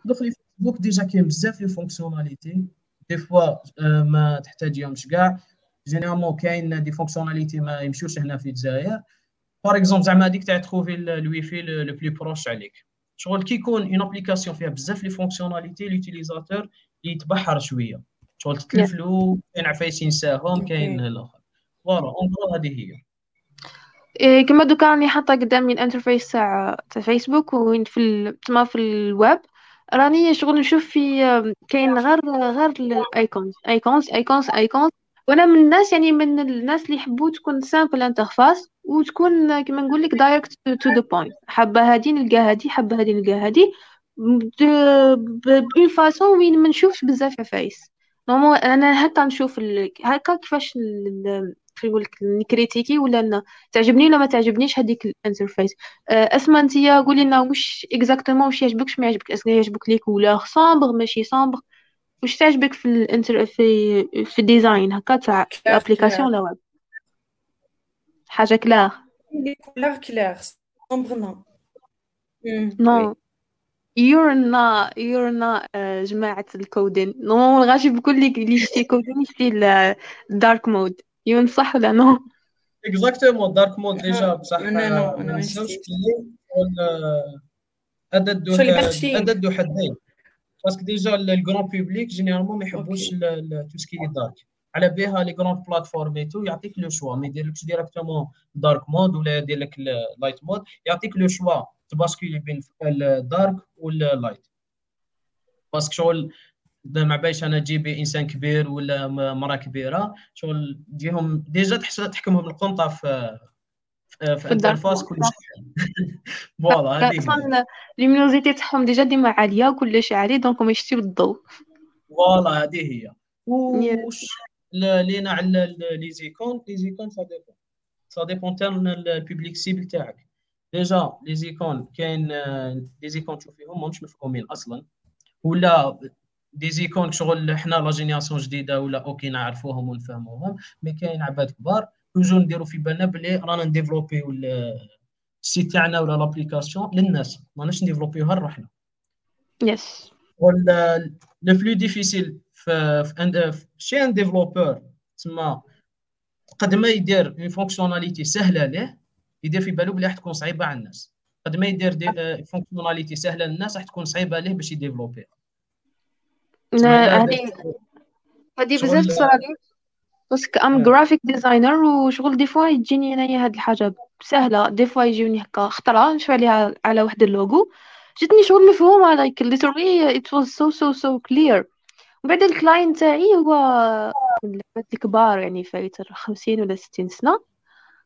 دخلي فيسبوك ديجا كاين بزاف لي فونكسيوناليتي دي فوا ما تحتاجيهمش كاع جينيرالمون كاين دي فونكسيوناليتي ما يمشوش هنا في الجزائر باغ اكزومبل زعما هذيك تاع تخوفي الويفي لو بلو بروش عليك. شغل كي يكون اون ابليكاسيون فيها بزاف لي فونكسيوناليتي ليوتيليزاتور يتبحر شوية. شغل تتلف له كاين عفايس ينساهم كاين الآخر. فوالا اون هذه هي. إيه كما دوكا راني حاطة قدامي الانترفيس تاع تاع فيسبوك وين في تما في الويب. راني شغل نشوف في كاين غير غير ال icons icons icons icons وأنا من الناس يعني من الناس اللي يحبوا تكون simple interface وتكون كما نقول لك direct to the point حابة هادي نلقى هادي حابة هادي نلقى هادي. bon façon وين ما نشوفش بزاف عفايس normal أنا هكا نشوف هكا كيفاش نقول لك ن critiquer ولا تعجبني ولا ما تعجبنيش هذيك ال interface أسمع أنت قولي لنا واش اكزاكتومون واش يعجبك واش ما يعجبك اسكو يعجبك ليك ولا سامبر ماشي سامبر واش تعجبك في الانتر في في الديزاين هكا تاع الابليكاسيون ولا ويب حاجة كلار كلار كلار سامبر نو يورنا يورنا جماعة الكودين نو غاشي بكل اللي يشتي كودين يشتي الدارك مود يون صح ولا نو exactement dark mode déjà بصح أنا نو أنا ما نشتيش عدد عدد حدين parce que déjà ال grand public généralement ما يحبوش tout ce qui est dark على بها les grandes plateformes et tout يعطيك le choix ما يديرلكش directement dark mode ولا يدير لك light mode يعطيك le choix ت basculer بين ال dark وال light parce que شغل ما باليش أنا تجيبي إنسان كبير ولا مراه كبيرة شغل تجيهم ديجا تحكمهم القنطة في في انترفاس كل شيء فوالا أصلا لومينوزيتي تاعهم ديجا ديما عاليه وكلش عالي دونك ما يشتي بالضوء فوالا هذه هي وش لينا على لي زيكون لي زيكون سا ديبون سا ديبون تاع البوبليك سيبل تاعك ديجا لي زيكون كاين لي زيكون تشوفيهم ماهمش مفهومين أصلا ولا des icônes شغل حنا la génération جديده ولا أوكي نعرفوهم ونفهموهم mais كاين عباد كبار toujours نديرو في بالنا بلي رانا ن développer و ال site تاعنا ولا l'application للناس ماناش ن développer وها لروحنا yes ولا le plus difficile في شي un développeur تسمى قد ما يدير une fonctionnalité سهله ليه يدير في بالو بلي راح تكون صعيبه على الناس قد ما يدير fonctionnalité سهله للناس راح تكون صعيبه عليه باش ي développer ها هذه هذه بزاف تصرالي parce que I'm graphic designer وشغل des fois يجيني انايا هاد الحاجة سهلة. des fois يجيوني هكا. خطره نشوف عليها على واحد اللوغو جاتني شغل مفهومه like literally it was so so so clear. وبعد ال client تاعي هو من الكبار يعني فايت 50 ولا 60 سنة.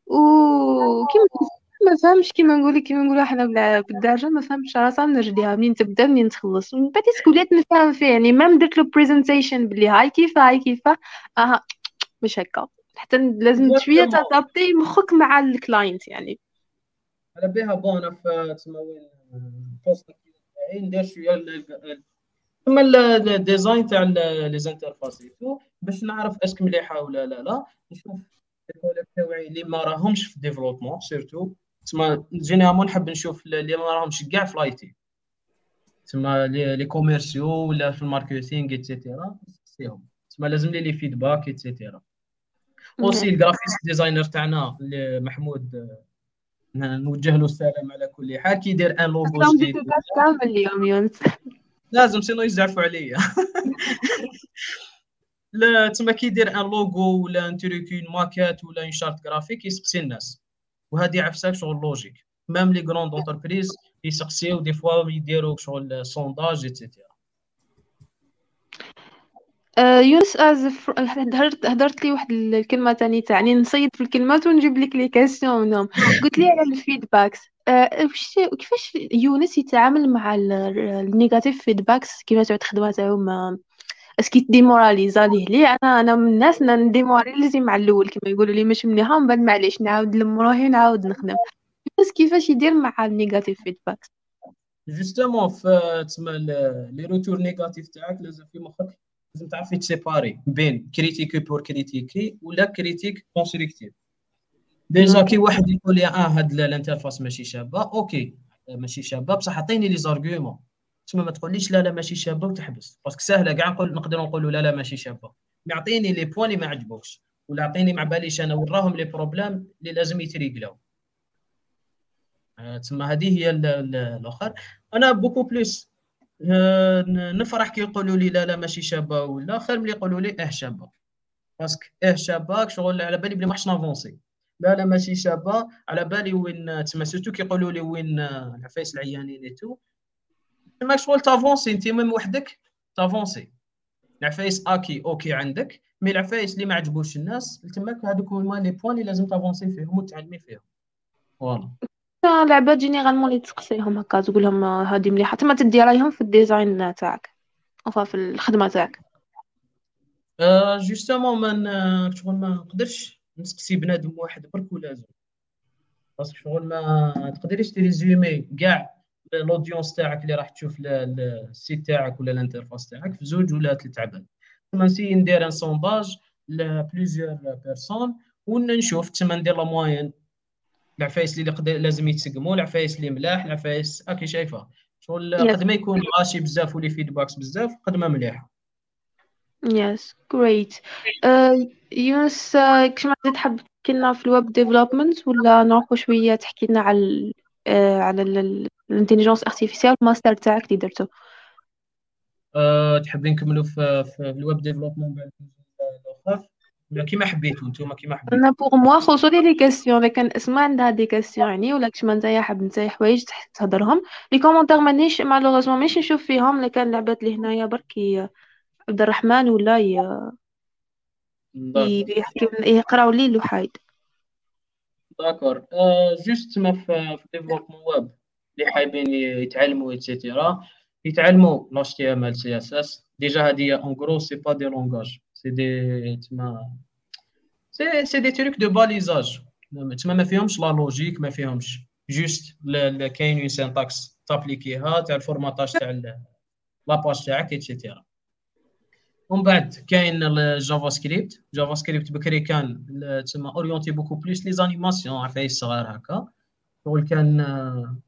وكيما ما فهمش كيما نقول كيما نقولوا حنا بالدارجه ما فهمش راسها من رجليها. منين تبدأ منين تخلص؟ من بعد وليت نفهم فيه يعني ما درت له presentation بلي هاي كيفاه هاي كيفاه أها مش هكا. حتى لازم شوية t'adapter مخك مع ال client يعني. على بها bon أنا في تسمى وين poste تاعي ندير شوية تما ال design تاع les interfaces باش نعرف est-ce que مليحه ولا لا لا نشوف ال collègues تاعي اللي ما راهمش في développement surtout تسمى généralement نحب نشوف اللي ما راهمش كاع في l'IT تسمى les commerciaux ولا في ال marketing et cetera نسقسيهم. تسمى لازم les les feedbacks et cetera aussi ال graphics designer تاعنا محمود نوجه له السلام على كل حال. كيدير un logo جديد كامل اليوم يونس. لازم sinon يزعفوا عليا. لا تما كيدير un logo ولا un truc maquette ولا une charte graphique يسقسي الناس. وهذه عفساك شغل logique même les grandes entreprises يسقسيو des fois يديروا شغل sondage et cetera يونس از هدرت هدرت لي واحد الكلمة تاني تاعني نصيد في الكلمات ونجيب لك les questions منهم قلت لي على ال feedbacks كيفاش يونس يتعامل مع ال negative feedbacks كيما تعود خدمة تاعهم est-ce que ديموراليزا ليه ليه أنا أنا من الناس نديموراليزي مع الأول كما يقولوا لي مش مليحه من بعد معليش نعاود نلم روحي ونعاود نخدم. بس كيفاش يدير مع ال negative feedback justement في تسمى les retours négatifs تاعك لازم في مخك. لازم تعرفي تسيباري بين critiquer pour critiquer ولا critique constructive déjà كي واحد يقول لي آه هاد l'interface ماشي شابة OK ماشي شابة بصح عطيني les arguments. تسمى ما تقوليش لا لا ماشي شابة وتحبس. parce que سهلة كاع نقول نقدر نقولوا لا لا ماشي شابة. يعطيني les points اللي ما عجبوكش ولا عطيني ما باليش أنا وراهم les problèmes اللي لازم يتريقلاو آه، تسمى هذه هي الآخر. أنا بوكو بليس آه، نفرح كي يقولوا لي لا لا ماشي شابة ولا خير ملي يقولوا لي آه شابة. parce que آه شابة شغل على بالي بلي ما حش نافونسي. لا لا ماشي شابة على بالي وين تسمى surtout كيقولوا لي وين العفايس العيانين et tout تما شغل تافونسي انت من وحدك تافونسي. العفايس اكي OK عندك mais العفايس اللي ما عجبوش الناس تماك هذوك هما les points اللي لازم تافونسي فيهم وتعلمي فيهم. voilà. لعباد généralement اللي تسقسيهم هكا تقول لهم هذه مليحة. تما تدي رأيهم في ال design تاعك أو في الخدمة تاعك. justement ما شغل ما نقدرش نسقسي بنادم واحد برك ولا parce que شغل ما تقدريش تريزومي كاع l'audience تاعك اللي راح تشوف ال site تاعك ولا l'interface تاعك في زوج ولا ثلاث عباد. تما نسي ندير un sondage ل plusieurs personnes ونشوف تما ندير la moyenne العفايس اللي قد لازم يتسقموا العفايس اللي ملاح العفايس هاكي شايفة. شغل قد ما يكون ماشي بزاف و les feedbacks بزاف قد ما مليحه yes great يونس كيما تحب تحكي لنا في ال web development ولا نروحوا شوية تحكي لنا على آه، على l'intelligence artificielle ال master تاعك اللي درتو؟ أه تحبين نكملوا في, في ال web development بعد الآخر كيما حبيتو نتوما كيما حبيتو. أنا pour moi خصوصو لي لي كيسيون الا كان إسماء عندها des questions يعني ولا كشما نتايا حاب نتايا حوايج تهضرهم. les commentaires مانيش malheureusement مانيش نشوف فيهم. الا كان لعباد لي هنايا برك عبد الرحمن ولا يقراو لي الوحايد d'accord juste تما في développement web اللي حابين يتعلموا et cetera يتعلموا لاش تي ام ال سي اس اس ديجا هادي en gros c'est pas des langages c'est des تما c'est c'est des trucs de balisage تما ما فيهمش la logique ما فيهمش juste كاين une syntaxe تابليكيها تاع ال formatage تاع la page تاعك et cetera ومن بعد كاين ال JavaScript JavaScript بكري كان تسمى orienté beaucoup plus les animations عفايس صغار هكا شغل كان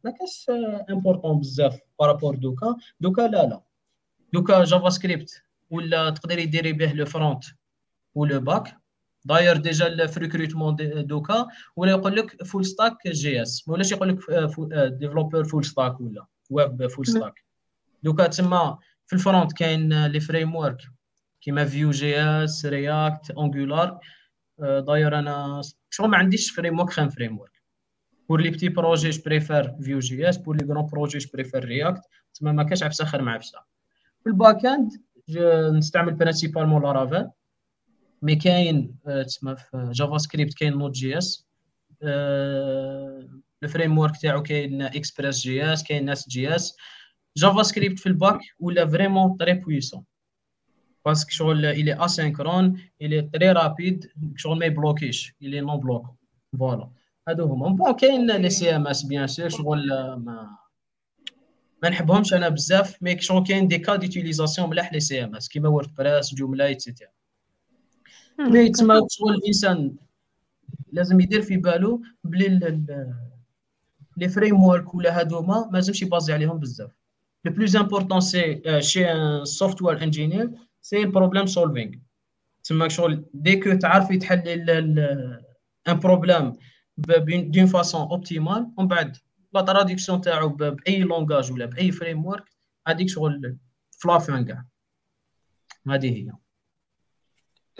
ما كاش important بزاف par rapport دوكا دوكا لا لا دوكا JavaScript ولا تقدري ديري به le front و le back. داير déjà في recrutement دوكا ولا يقول لك full stack JS. ولاش يقول لك développeur full stack ولا web full stack دوكا تما في ال front كاين les frameworks كيما Vue JS React Angular داير أنا شغل ما عنديش framework خام framework pour les petits projets je préfère Vue JS. pour les grands projets je préfère React تما ما كاش عفسة خير مع عفسة. في ال back end نستعمل principalement Laravel mais كاين تسمى في JavaScript كاين Node JS ال framework تاعو كاين Express JS كاين Nest JS JavaScript في ال back ولا vraiment très puissant parce que شغل il est asynchrone il est très rapide شغل ما يبلوكيش il est non bloc voilà هادو هما. bon كاين les CMS bien sûr شغل ما ما نحبهمش أنا بزاف mais شغل كاين des cas d'utilisation ملاح les CMS كيما WordPress Joomla et cetera mais تما شغل الإنسان لازم يدير في بالو بلي les frameworks ولا هادوما ما لازمش يبازي عليهم بزاف. le plus important c'est chez un software engineer c'est ال problem solving تما شغل ديكو تعرفي تحلي un problème d'une façon optimale ومن بعد la traduction تاعو par langage ولا par framework هذيك شغل فلافين كاع هذه هي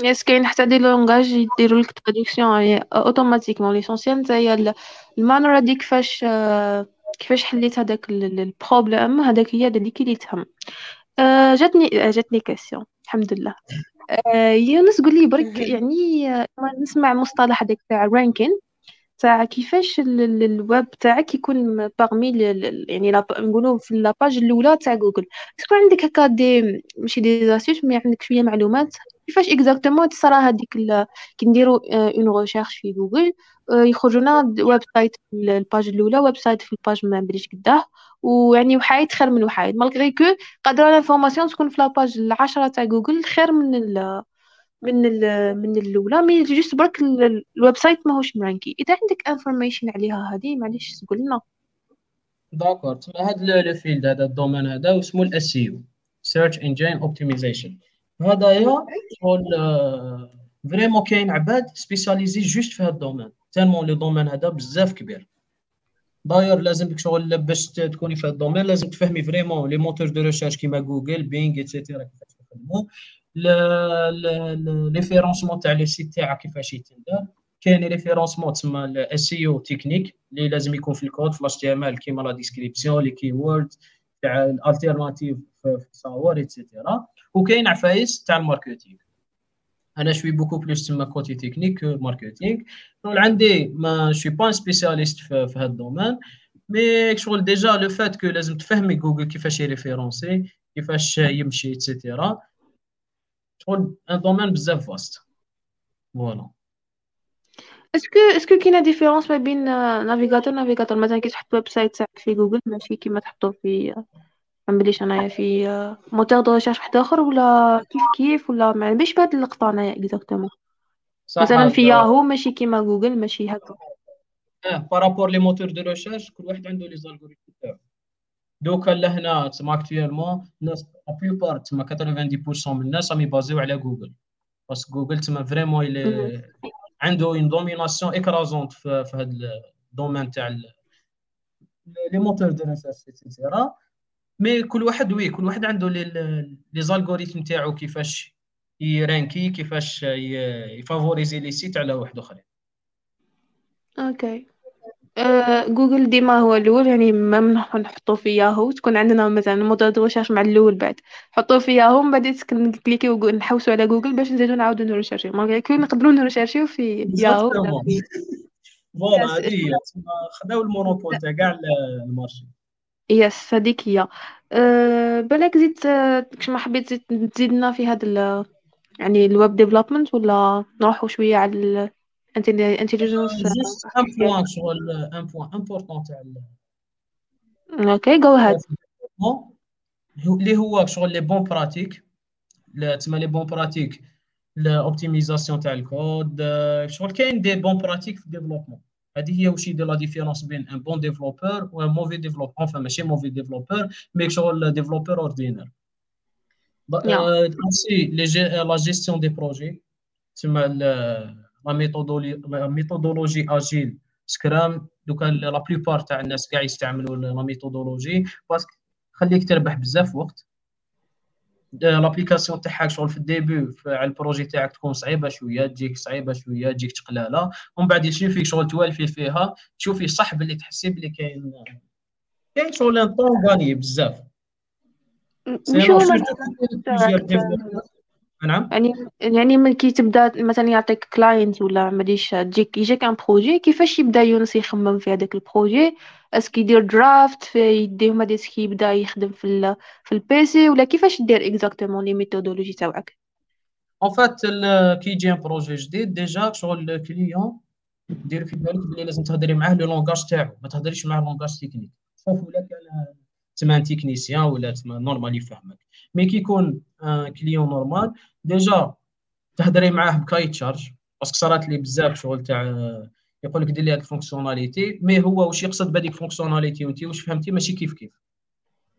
yes كاين حتى des langages يديروا لك traduction automatiquement l'essentiel نتايا la manière هذيك كيفاش كيفاش حليت هذاك le problème هذاك هي اللي تهم جاتني جاتني question الحمد لله يونس قول لي برك يعني نسمع مصطلح هذاك تاع ranking تاع كيفاش الويب تاعك يكون parmi يعني نقولوا في la page الأولى تاع جوجل تكون عندك هكا des ماشي des astuces mais عندك شوية معلومات. كيفاش exactement تصرا هذيك كي نديروا une recherche في جوجل يخرجوا لنا website في ال page الأولى website في ال page ما بليش قداه. ويعني وحايد خير من وحايد. malgré que قادره l'information تكون في la page العشرة تاع جوجل خير من من ال من الأولى. mais juste برك ال website ماهوش م ranké. إذا عندك information عليها هذه معليش تقول لنا. d'accord. تما هذا le field هذا ال domaine هذا اسمه ال SEO search engine optimization هذايا شغل vraiment كاين عباد spécialisés juste في هذا ال domaine. tellement le domaine هذا بزاف كبير. داير لازم شغل باش تكوني في هذا ال domaine لازم تفهمي vraiment les moteurs de recherche كيما جوجل بينغ etc. كيفاش يخدموا référencement تاع les sites تاعك كيفاش يتندار كاين référencement تسمى ال SEO technique اللي لازم يكون في الكود في ال HTML كيما la description les keywords تاع l'alternative في التصاور etc. وكاين عفايس تاع ال marketing أنا suis beaucoup plus تما côté technique marketing شغل عندي ما suis pas spécialiste في, في هذا ال domaine mais شغل déjà le fait que لازم تفهمي جوجل كيفاش ي référencer كيفاش يمشي etc. شغل un domaine بزاف vaste. voilà. est-ce que est-ce que كاينة différence ما بين navigateur navigateur مثلا كي تحط website تاعك في جوجل ماشي كيما تحطو في ما نبليش أنايا في moteur de recherche واحد آخر ولا كيف كيف ولا ما نبيش بهاد اللقطة انايا exactement مثلا في ياهو ماشي كيما جوجل ماشي هكا. آه par rapport les moteurs de recherche كل واحد عنده les algorithmes تاعو donc لهنا تما actuellement الناس plupart تما 90% من. الناس راهم ي baser يو على جوجل parce que جوجل تما vraiment الي عنده une domination écrasante في, في هذا ال domaine تاع les moteurs de recherche etc. mais كل واحد oui كل واحد عنده les algorithmes تاعو كيفاش ي ranker كيفاش ي favoriser les sites على واحد اخرين okay آه، جوجل ديما هو الأول يعني ما نحطو في ياهو تكون عندنا مثلا moteur de recherche مع الأول بعد. حطوه في ياهو من بعد ن cliquer يو نحوسو على جوجل باش نزيدو نعاودو ن rechercher يو. malgré que نقدرو ن rechercher يو في ياهو. ولا في voilà هي خداو ال monopole تاع كاع ال marché يس هذيك هي. أه بالك زيد كش ما حبيت زيد تزيدنا في هذا يعني ال web development ولا نروحو شوية على ال intelligence juste un point شغل un point important تاع okay je هاد اللي هو شغل les bonnes pratiques تسمى les bonnes pratiques l'optimisation تاع الكود شغل كاين des bonnes pratiques في ال développement هذه هي واش يدير la différence بين un bon développeur و mauvais développeur enfin ماشي mauvais développeur mais شغل développeur ordinaire aussi la gestion des projets تسمى la méthodologie agile scrum donc la plupart تاع الناس كاع يستعملوا la méthodologie parce que خليك تربح بزاف وقت. l'application تاعك شغل في ال début على ال projet تاعك تكون صعيبة شوية تجيك صعيبة شوية تجيك تقلالة. ومن بعد تشوفي شغل توالفي فيها تشوفي صح باللي تحسي بلي كاين كاين شغل un temps gagné بزاف. نعم. يعني يعني من كي تبدا مثلا يعطيك client ولا ماديش تجيك يجيك un projet كيفاش يبدا يونس يخمم في هذاك ال projet est-ce que يدير draft في يديه ما est-ce que يبدا يخدم في ال في ال PC ولا كيفاش يدير exactement les méthodologies تاعك en fait كي يجي un projet جديد déjà شغل ال client دير في بالك بلي لازم تهضري معاه le langage تاعو ما تهضريش معاه langage technique sauf ولا كان تسمى technicien ولا تسمى normal يفهمك. mais كي يكون client normal déjà تهضري معاه ب cahier de charges parce que صارت لي بزاف شغل تاع يقول لك دير لي هاد ال fonctionnalité mais هو واش يقصد بهذيك ال fonctionnalité وانت واش فهمتي؟ ماشي كيف كيف.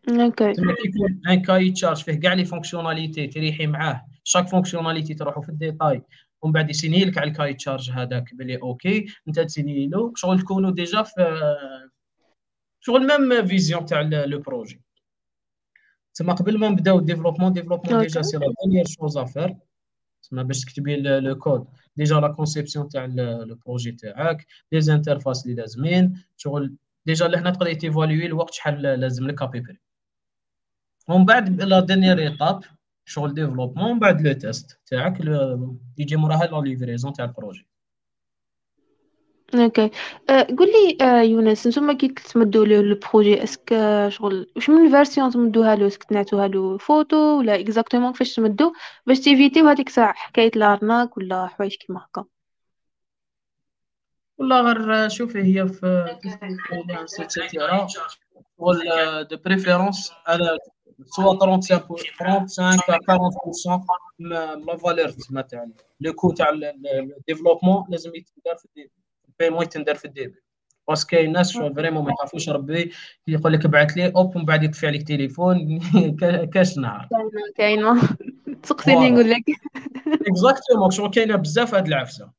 okay. كيكون un cahier de charges فيه كاع les fonctionnalités تريحي معاه chaque fonctionnalité تروحوا في ال détail ومن بعد ي signer لك على ال cahier de charges هذاك بلي okay انت ت signer له. شغل تكونوا déjà في شغل même vision تاع le projet. تما قبل ما نبداو ال développement développement déjà c'est la première chose à faire تما باش تكتبي le code déjà la conception تاع le projet تاعك les interfaces اللي لازمين شغل déjà لهنا تقدر t'évaluer الوقت شحال لازم لك à peu près ومن بعد la dernière étape شغل développement من بعد le test تاعك يجي موراها la livraison تاع ال projet أوكي أه قول لي يونس نتوما كي تمدوا له البروجي اسك شغل واش من الفيرسيون تمدوها له؟ اسك تنعتوها له فوتو ولا اكزاكتومون كيفاش تمدوا باش تيفيتيو هذيك الساعة حكاية الأرناك ولا حوايج كيما هكا. والله غير شوفي هي في سيتيرا ولا دو بريفيرونس على سوا 35 35 40% من la valeur تما تاع le coût تاع ال développement لازم يتدار في ال paiement يتندر في ال début. parce que كاين ناس شغل vraiment ما يعرفوش ربي يقول لك ابعث لي أوب ومن بعد يطفي عليك تليفون. كاش نهار. كاينة تسقسيني نقول لك. exactement شغل كاينة بزاف هاد العفسة.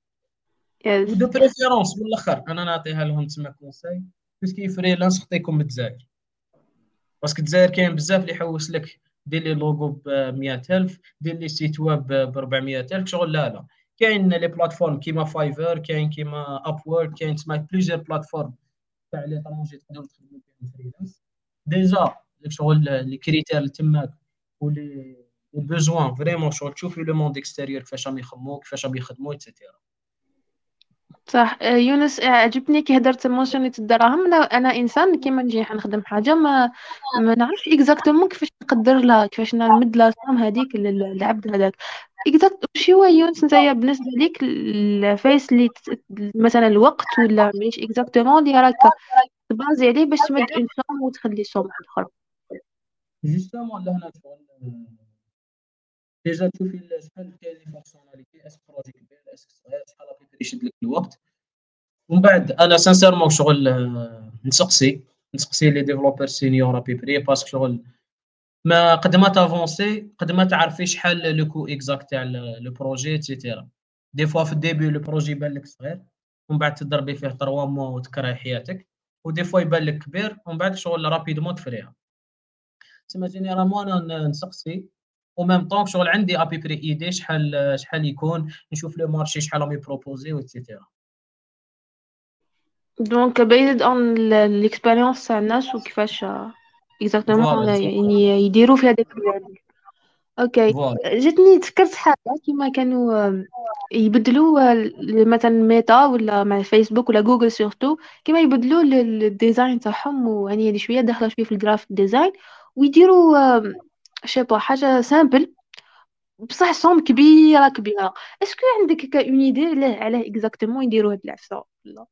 et de préférence من الآخر أنا نعطيها لهم تما conseil parce que freelance خطيكم بالجزائر parce que الجزائر كاين بزاف اللي يحوس لك. دير لي لوغو ب 100000 دير لي site web ب 400000 شغل لا لا. كاين les plateformes كيما Fiverr كاين كيما Upwork كاين تسمى plusieurs plateformes تاع l'étranger تقدروا تخدموا فيهم freelance déjà شغل les critères تماك و les besoins vraiment شغل تشوفي le monde extérieur كيفاش راهم يخدموا كيفاش راهم يخدموا et cetera صح. يونس عجبني كي هدرت موشن الدراهم أنا إنسان كيما نجي نخدم حاجة ما ما نعرفش exactement كيفاش نقدر لها كيفاش نمد la somme هذيك للعبد هذاك. exact شي هو يونس نتايا بالنسبة ليك الفيس اللي مثلا الوقت ولا ماشي exactement اللي راك تبازي عليه باش تمد une somme وتخلي somme أخرى justement لهنا شغل déjà تشوفي شحال كاين les fonctionnalités est-ce projet كبير est-ce صغير شحال غادي يشد لك الوقت. ومن بعد أنا sincèrement شغل نسقسي نسقسي les développeurs seniors à peu près parce que شغل ما قد ما تافونسي قد ما تعرفي شحال le coût exact تاع le projet et cetera des fois في ال début le projet يبان لك صغير ومن بعد تضربي فيه 3 mois وتكرهي حياتك و des fois يبان لك كبير ومن بعد شغل rapidement تفريها. تما généralement أنا نسقسي au même temps شغل عندي à peu près idée شحال شحال يكون نشوف le marché شحال راهم يبروبوزي et cetera donc based on l'expérience تاع الناس وكيفاش exactement يعني يديروا في هذاك OK جاتني تذكرت حاجة كيما كانوا يبدلوا مثلا Meta ولا مع فيسبوك ولا جوجل surtout كيما يبدلوا ال design تاعهم ويعني هذه شوية داخله شوية في ال graphic design ويديروا je sais pas حاجة simple بصح somme كبيرة كبيرة. est-ce que عندك une idée علاه exactement يديروا هاد العفسة؟ لا.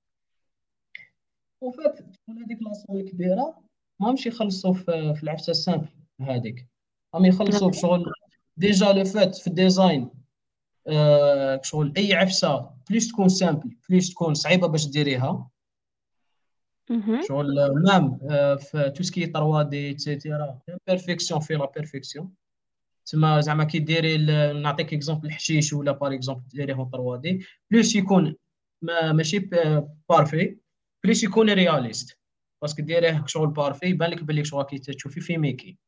en fait هذيك la somme الكبيره ماهمش يخلصوا في العفسة ال simple هذيك راهم يخلصوا بشغل déjà le fait في ال design آه شغل أي عفسة بليش تكون simple بليش تكون صعيبة باش ديريها. شغل même آه في tout ce qui 3D et cetera perfection في la perfection تما زعما كي ديري نعطيك exemple الحشيش ولا par exemple ديريهم 3D. بليش يكون ما ماشي parfait بليش يكون réaliste parce que ديريه شغل parfait يبان لك بلي شغل كي تشوفي في ميكي.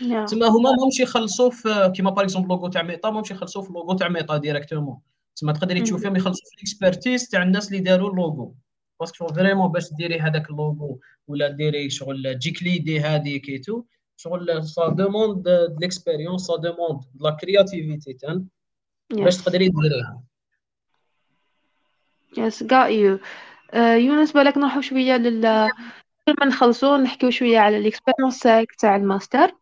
تما هما ماهمش يخلصوا في كيما par exemple logo تاع Meta ماهمش يخلصوا في اللوغو تاع Meta directement تما تقدري تشوفيهم يخلصوا في ال expertise تاع الناس اللي داروا ال logo parce que vraiment باش ديري هذاك اللوغو ولا ديري شغل تجيك l'idée هذيك et tout شغل ça demande de l'expérience ça demande de la créativité تان باش تقدري ديريها yes got you. يونس بالك نروحو شوية لل قبل ما نخلصو نحكيو شوية على ال expérience تاع الماستر.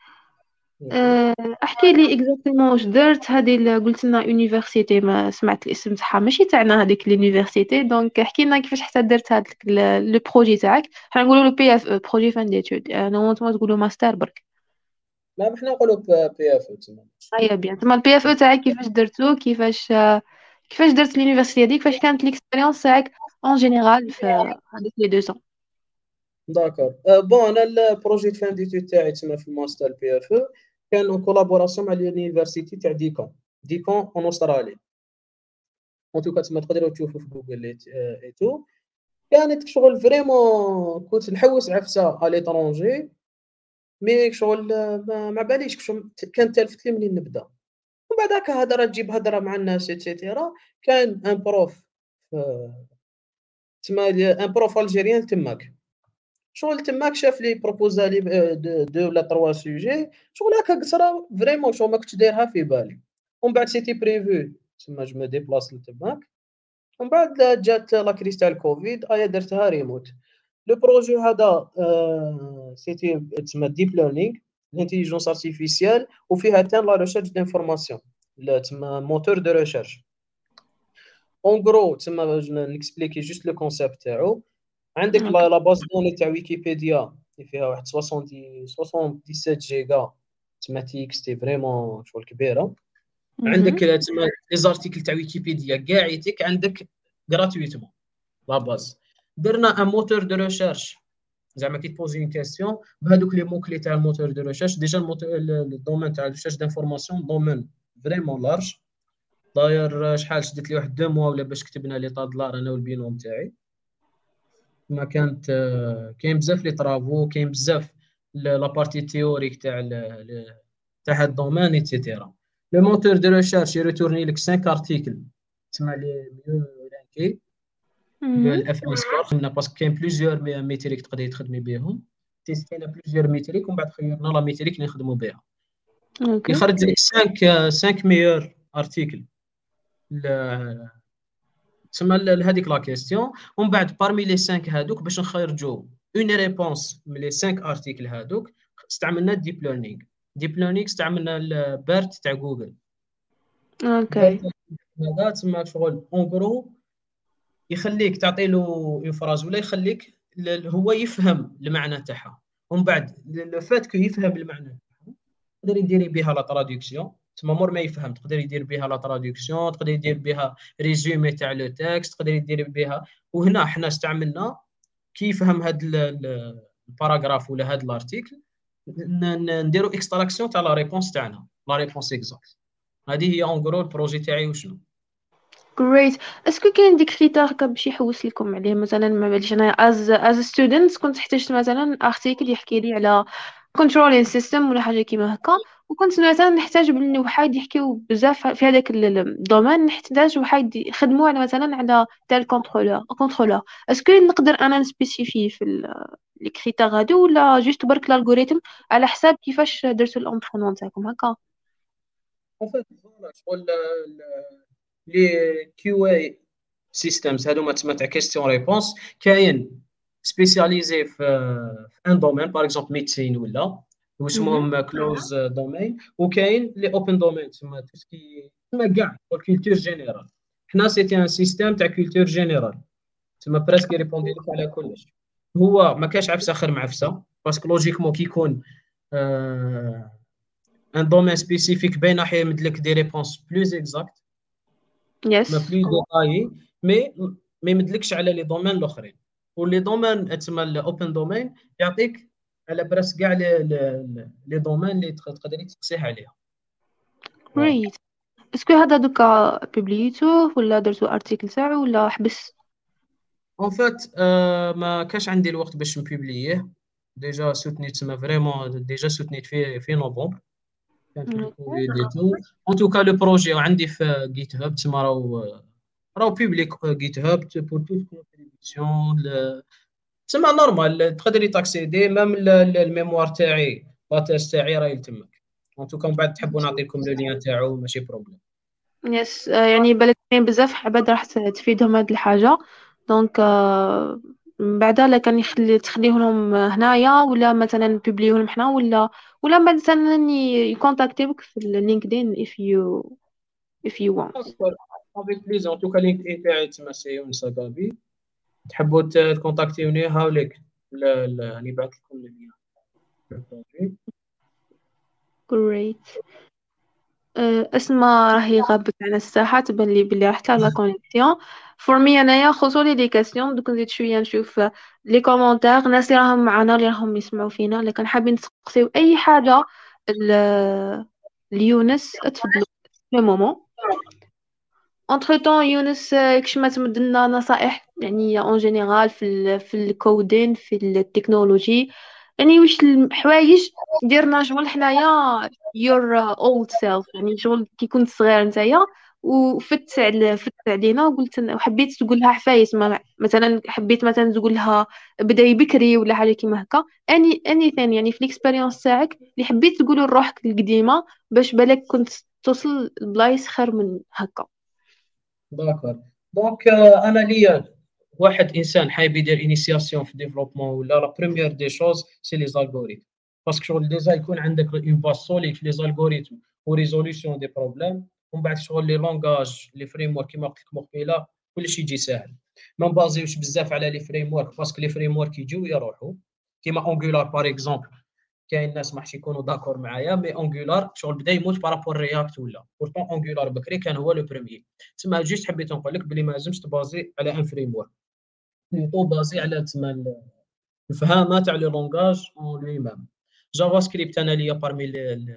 احكي لي exactement واش درت. هذه قلت لنا université ما سمعت الاسم تاعها ماشي تاعنا هذيك l'université donc احكي لنا كيفاش حتى درت هذاك le projet تاعك. حنا نقولوا له PFE projet fin d'études normalement تقولوا ماستر برك. لا حنا نقولوا PFE تما. eh bien. تما ال PFE تاعك كيفاش درتو؟ كيفاش كيفاش درت l'université هذيك؟ كيفاش كانت l'expérience تاعك en général في هذيك les deux sons d'accord bon أنا ال projet fin d'études تاعي تما في ال master PFE كان en collaboration مع ال université تاع Deakin Deakin en Australie en tout cas تما تقدروا تشوفوا في Google et tout كانت شغل vraiment كنت نحوس عفسه على l'étranger mais شغل ما باليش كانت تلفت لي منين نبدا ومن بعد هكا هضره تجيب هضره مع الناس et cetera كان un prof تما un prof algérien تماك شغل تماك شاف لي proposa لي deux ولا trois sujets. شغل هكا قصرا vraiment شغل ما كنتش دايرها في بالي. ومن بعد c'était prévu تما je me déplace لتماك. ومن بعد جات la crise تاع الكوفيد آيا درتها remote le projet هذا c'était تسمى deep learning l'intelligence artificielle وفيها تان la recherche d'information تسمى moteur de recherche en gros تسمى نكسبليكي juste le concept تاعو. عندك la base données تاع ويكيبيديا اللي فيها واحد 70 77 جيجا تما TXT vraiment شغل كبيره عندك تما les articles تاع ويكيبيديا كاع يتيك عندك gratuitement la base درنا un moteur de recherche زعما كي تبوزي une question بهذوك les mots clés تاع ال moteur de recherche déjà ال domaine تاع recherche d'information domaine vraiment large داير شحال شدت لي واحد deux mois ولا باش كتبنا l'état de l'art أنا وال binôme تاعي. ما كانت كاين بزاف les travaux كاين بزاف la partie théorique تاع تاع هاد ال domaine et cetera le moteur de recherche يريتورني لك 5 articles تسمى les mieux rankés ال FM score parce que كاين plusieurs métriques تقدري تخدمي بهم. تيستينا plusieurs métriques ومن بعد خيرنا la métrique اللي نخدموا بها. يخرج لك 5 5 meilleurs articles تسمى لهذيك la question ومن بعد parmi les 5 هادوك باش نخرجوا une réponse من les 5 articles هادوك استعملنا deep learning deep learning استعملنا ال BERT تاع جوجل okay هذا تسمى شغل en gros يخليك تعطي له une phrase ولا يخليك هو يفهم المعنى تاعها. ومن بعد le fait que يفهم المعنى تقدري ديري بها la traduction تما مور ما يفهم تقدر يدير بها la traduction تقدر يدير بها résumé تاع le texte تقدر يدير بها. وهنا حنا استعملنا كي يفهم هاد ال paragraphe ولا هاد ال article نديرو extraction تاع la réponse تاعنا la réponse exacte هذه هي en gros ال projet تاعي وشنو. great est-ce que كاين ديك critères باش يحوس لكم عليه؟ مثلا مثلا باليش أنا as a student كنت احتجت مثلا article يحكي لي على controlling system ولا حاجة كيما هكا. وكنت مثلا نحتاج بان واحد يحكيو بزاف في هذاك ال domaine نحتاج واحد يخدموا على مثلا على تال contrôleur contrôleur est-ce que نقدر أنا نسبيسيفي في les critères هادو ولا juste برك ال algorithme على حساب كيفاش درتو ال entraînement تاعكم هكا. شغل les QA systems هادو تسمى تاع question réponse كاين spécialisés في un domaine par exemple médecine ولا واسمهم closed domain وكاين les open domain تسمى تسكي تسمى كاع culture générale حنا c'était un système تاع culture générale تسمى presque يريبوندي لك على كلش هو ما كاش عفسه خير مع عفسه parce que logiquement كي يكون un domaine spécifique باين راح يمد لك des réponses plus exactes plus détaillées mais ما يمدلكش على les domaines الاخرين و les domaines تسمى ال open domain يعطيك على presque كاع les domaines اللي تقدري تقسيه عليها. great est-ce que هذا دوكا publiتوه ولا درتو article تاعو ولا حبس؟ en fait آه ما كاش عندي الوقت باش نبوبليه déjà سوتنيت تسمى vraiment déjà سوتنيت في في نوفمبر الكوفيد tout en tout cas le projet عندي في GitHub تسمى راهو راهو public GitHub pour toute contribution تسمى normal تقدري تاكسيدي même ال mémoire تاعي la thèse تاعي راهي تمك en tout cas من بعد تحبوا نعطيكم le lien تاعو ماشي problème. yes يعني بالك كاين بزاف عباد راح تفيدهم هاد الحاجة. donc من بعدا لا كان يخلي تخليه لهم هنايا ولا مثلا بيبليوهم حنا ولا ولا مثلا يكونتاكتي بك في ال LinkedIn if you if you want. avec plaisir en tout cas LinkedIn تاعي تسمى c'est يونس غابي تحبوا تكونتاكتيوني هاوليك. راني بعث لكم ال lien great. اسماء راهي غابت على الساحة تبان لي بلي راحت على connexion for me أنايا خصو لي des questions دوك نزيد شوية نشوف les commentaires الناس اللي راهم معنا اللي راهم يسمعوا فينا اللي كان حابين تسقسيو أي حاجة ليونس تفضلوا. في moment entre-temps يونس كش ما نصائح يعني en général في في ال coding في التكنولوجي يعني واش الحوايج ديرنا شغل حنايا your old self. يعني شغل كي كنت صغير نتايا وفت على فت علينا وقلت وحبيت تقول لها حفايس مثلا حبيت مثلا تقول لها بداي بكري ولا حاجة كيما هكا اني اني ثاني يعني في ال expérience تاعك اللي حبيت تقول لروحك القديمه باش بالك كنت توصل لبلايص خير من هكا d'accord donc أنا ليا واحد إنسان حايب يدير انيسياسيون في développement ولا la première des choses c'est les algorithmes parce que شغل déjà يكون عندك une base solide في les algorithmes و résolution des problèmes ومن بعد شغل les langages les frameworks كيما قلت لكم قبيله كلشي يجي ساهل ما نبازيوش بزاف على les frameworks parce que les frameworks يجيو يروحوا كيما Angular par exemple كاين ناس ما يكونوا d'accord معايا mais Angular شغل بدا يموت par rapport React ولا. pourtant Angular بكري كان هو le premier تما juste حبيت نقول لك بلي ما لازمش تبازي على un framework plutôt بازي على تما الفهامة تاع les langages en lui-même JavaScript أنا ليا parmi les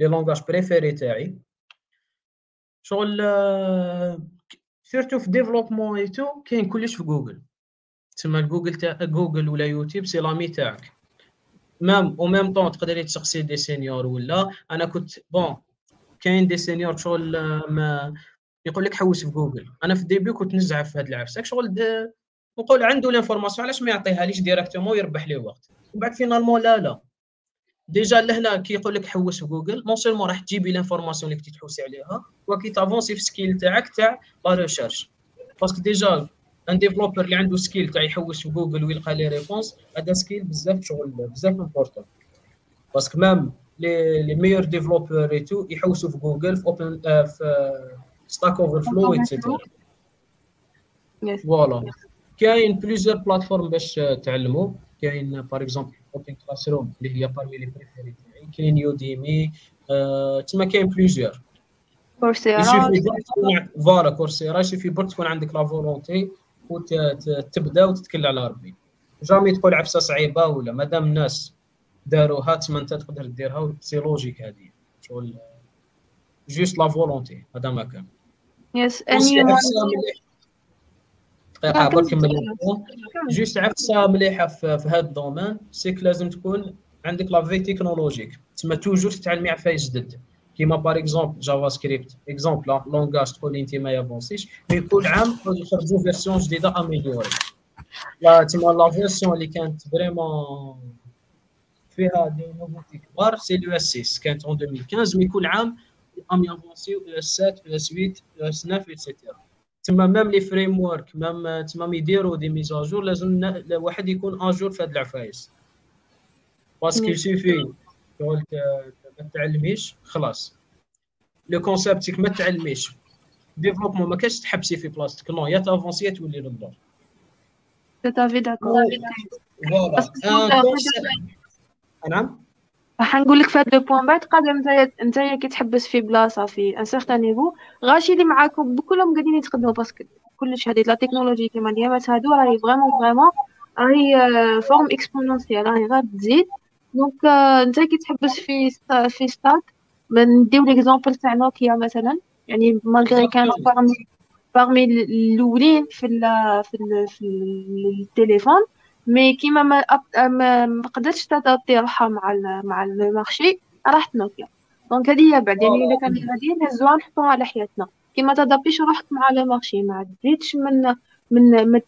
langages préférés تاعي. شغل surtout في développement et tout كاين كلش في جوجل تسمى جوجل تاع جوجل ولا يوتيوب c'est l'ami تاعك. même au même temps تقدري تسقسي des seniors ولا؟ أنا كنت bon كاين des seniors شغل ما يقول لك حوس في جوجل. أنا في ال début كنت نزعف في هاد العفسه شغل نقول عنده l'information علاش ما يعطيها ليش directement يربح ليه وقت؟ ومن بعد finalement لا لا. déjà لهنا كي يقول لك حوس في جوجل non sûrement راح تجيبي l'information اللي كنتي تحوسي عليها وكي تافونسي في skill تاعك تاع la recherche parce que déjà un développeur اللي عنده skill تاع يحوس في جوجل ويلقى les réponses هذا skill بزاف شغل بزاف important parce que même les les meilleurs développeurs et tout يحوسوا في جوجل في Open في Stack Overflow et cetera voilà كاين plusieurs plateformes باش تعلموا كاين par exemple OpenClassrooms اللي هي parmi les préférés تاعي كاين Udemy تما كاين plusieurs Coursera voilà Coursera يشوفي برك تكون عندك la volonté وتبدا وتتكل على ربي. jamais تقول عفسة صعيبة ولا؟ مادام الناس داروها تما أنت تقدر ديرها c'est logique هذه شغل juste la volonté هذا ما كان يس دقيقة برك juste عفسة مليحة في, في هذا ال domaine. C'est que لازم تكون عندك la veille technologique. تما toujours تتعلمي عفايس جدد. كيما par exemple JavaScript exemple langage تقول انت ما يـ avancer ش mais كل عام يخرجوا version جديده améliorée là تما la version اللي كانت vraiment فيها des nouveautés كبار c'est le ES 6 كانت en 2015 mais كل عام ام يـ avancer و ES 7 ES 8 ES 9 et cetera تما même les frameworks même تما يديروا des mises à jour لازم الواحد ما تعلميش خلاص. le concept ما تعلميش. développement ما كاش تحبسي في بلاصتك non يا ت avancer يا تولي للدور سي داكور فوالا نعم راح نقول لك في هذا ال point بعد قادر نتايا نتايا كي تحبس في بلاصه في un certain niveau غاشي اللي معاكم كلهم قاعدين يتقدموا parce que كلش هذه la technologie كيما اليامات هادو راهي vraiment vraiment راهي forme exponentielle راهي غير تزيد. donc نتا كي تحبس في في ستاد نديو l'exemple تاع نوكيا مثلا يعني malgré كانوا parmi parmi الاولين في ال في ال في التليفون mais كيما ما ما, قدرتش ت adapter روحها مع ال مع ال marché راحت Nokia donc هذه هي بعد يعني الا كان غادي نهزوها نحطوها على حياتنا كيما ت adapter ش روحك مع le marché ما تزيدش من من ما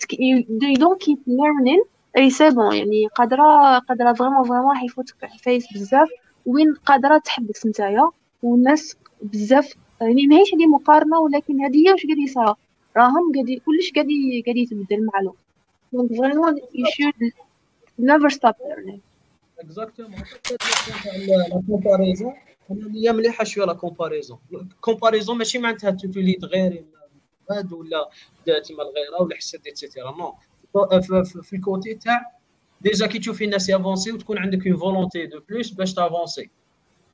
don't keep learning et c'est bon يعني قادرة قادرة vraiment vraiment حيفوتك عفايس بزاف. وين قادرة تحبس نتايا. والناس بزاف يعني ماهيش هذه مقارنة ولكن هذه هي واش قاعد يصرا راهم قاعد كلش قاعد قاعد يتبدل مع الوقت. donc vraiment you should never stop learning. exactement la comparaison هي مليحه شوية la comparaison comparaison ماشي معناتها تولي تغيري هاد ولا تما الغيره ولا حسد et cetera non في ال côté تاع déjà كي تشوفي الناس ي avancer وتكون عندك une volonté de plus باش ت avancer.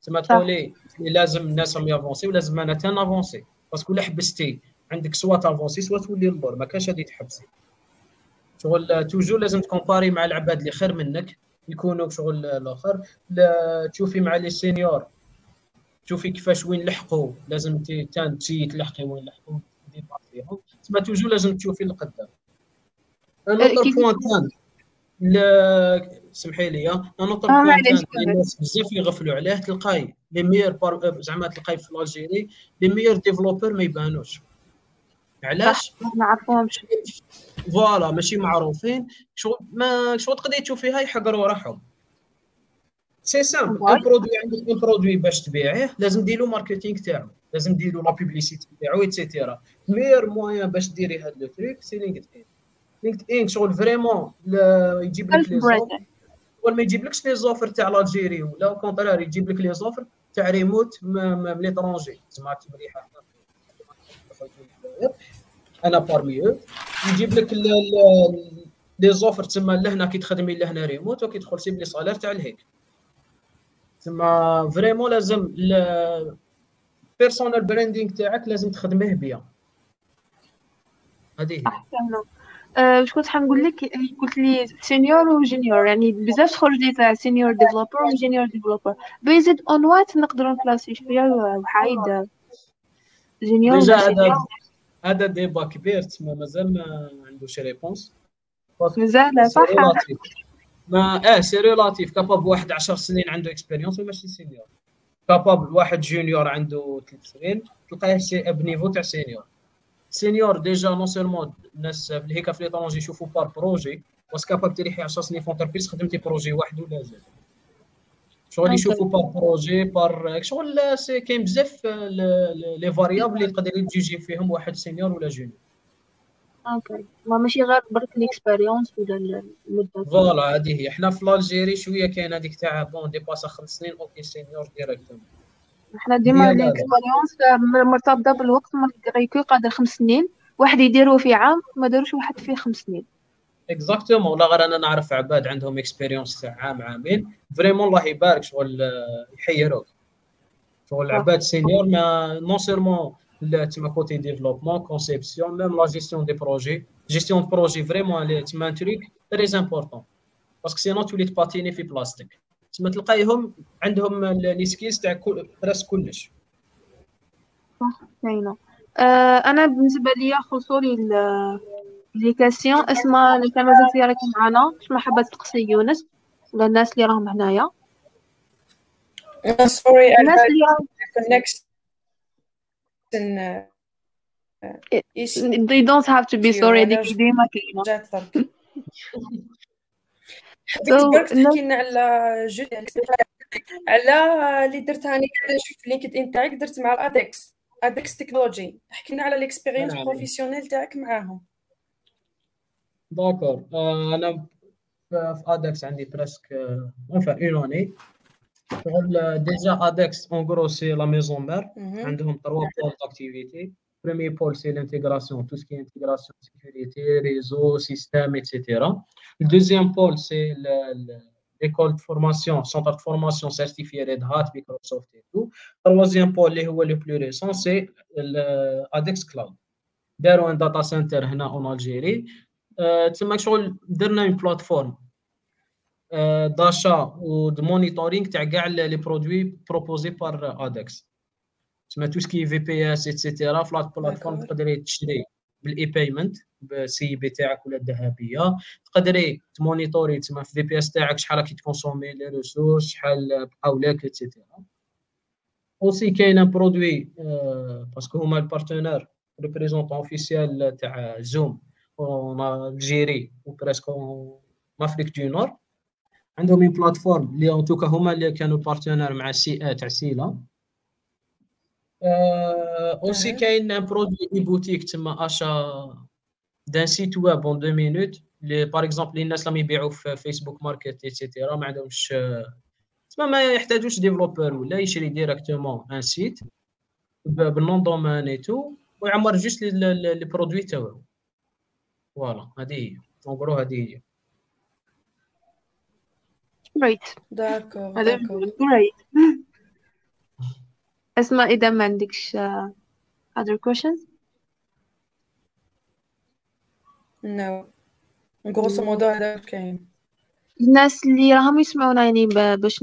تما تقولي لازم الناس راهم ي avancer ولازم أنا تا ن avancer. Parce que لا حبستي عندك soit ت avancer soit تولي لل arrière ما كانش هادي تحبسي. شغل toujours لازم ت comparer مع العباد اللي خير منك. يكونوا شغل الآخر. تشوفي مع les seniors. تشوفي كيفاش وين لحقوا. لازم تي تلحقي وين لحقوا تما toujours لازم تشوفي القدام. notre point ثاني. سمحي لي notre point ثاني. الناس بزاف يغفلوا عليه. تلقاي les meilleurs زعما تلقاي في الجيري les meilleurs développeurs ما يبانوش. علاش؟ ما نعرفوهمش voilà ماشي معروفين. شغل ما شغل تقدري تشوفيها يحقروا روحهم. c'est simple un produit عندك un produit باش تبيعيه لازم ديروا marketing تاعو. لازم ديروا la publicité تاعو et cetera meilleur moyen باش ديري هاد le truc c'est LinkedIn LinkedIn شغل vraiment يجيب لك les offres. ما يجيبلكش les offres تاع الجيري ولا contraire يجيب لك les offres تاع ريموت من l'étranger. تسمع مليحه أنا parmi أو يجيب لك les offres تسمى لهنا كي تخدمي لهنا ريموت وكي تدخل سيب les salaires تاع الهيك. تسمى vraiment لازم ال personal branding تاعك لازم تخدميه bien هذه أحسن. واش كنت حنقول لك قلت لي senior و junior يعني بزاف تخرج لي تاع senior developer و junior developer based on what نقدروا ن classer شوية وحايد junior هذا هذا débat كبير تما مازال ما عندوش réponse مازال صح. ما آه c'est relatif كاباب واحد 10 سنين عنده expérience وماشي senior كاباب واحد junior عنده 3 سنين تلقاه ب niveau تاع senior senior déjà non sûrement الناس هيك في l'étranger يشوفوا par projet واس كاباب تريحي 10 سنين في entreprise خدمتي projet واحد ولا زاد شغل يشوفوا par projet par شغل كاين بزاف les variables اللي تقدر تجوجي فيهم واحد senior ولا junior okay ما ماشي غير برك l'expérience ولا المده voilà هذه هي حنا في الجيري شوية كاين هذيك تاع bon dépassa خمس سنين okay senior directement إحنا ديما l'expérience مرتبطة بالوقت غيكون قادر خمس سنين واحد يديروا في عام ما داروش واحد فيه خمس سنين. exactement ولا غير أنا نعرف عباد عندهم expérience تاع عام عامين. vraiment الله يبارك شغل يحيروك. شغل عباد senior mais non sûrement تما côté développement conception même la gestion des projets gestion des projets vraiment تما très très important parce que sinon تولي تباتيني في بلاصتك تما تلقايهم عندهم les skills تاع راس كلش. صح كاينة. أنا بالنسبة ليا خلصوا لي les questions اسمها اللي كان مازال سيارك معنا باش ما حابة تقصي يونس؟ ولا الناس اللي راهم هنايا؟ sorry الناس اللي connection they don't have to be sorry هذيك ديما كاينة جات برك تحكي لنا على جو على اللي درت هاني قاعدة نشوف في LinkedIn تاعك درت مع ال ADEX ADEX Technology احكي لنا على ال expérience. professionnelle تاعك معاهم. داكور آه، أنا في ادكس عندي بريسك اونفا اون اني شغل ديجا ادكس اون غرو سي لا ميزون مير. عندهم trois pôles d'activité. Premier pôle, c'est l'intégration, tout ce qui est intégration, sécurité, réseau, système, etc. Le deuxième pôle, c'est le- le- l'école de formation, centre de formation certifié Red Hat, Microsoft et tout. Troisième pôle, اللي هو le plus récent, c'est le ADEX Cloud. داروا un data center هنا en Algérie. Euh, تسمى شغل درنا une plateforme d'achat ou de monitoring تاع كاع لي برودوي proposés par ADEX. تسمى tout ce qui VPS et cetera في la plateforme. تقدري تشري بال e-payment بال CIB تاعك ولا الذهبية. تقدري تمونيتوري تسمى في VPS تاعك شحال راكي تكونسومي les ressources شحال بقاو لك et cetera aussi كاين un produit parce que هما ال partenaire représentant officiel تاع Zoom en Algérie و presque Afrique du Nord عندهم une plateforme اللي en tout cas هما اللي كانوا partenaires مع سي تاع سيلا aussi أها. كاين un produit e-boutique تما achat d'un site web en deux minutes لي par exemple الناس اللي يبيعوا في Facebook Market et cetera ما عندهمش تما ما يحتاجوش développeur ولا يشري directement un site بال nom domaine et tout ويعمر juste les les produits تاعو voilà هذه هي اون هذه هي great d'accord هذا d'accord اسمع إذا ما عندكش other questions no grosso modo هذا كاين الناس اللي راهم يسمعونا يعني باش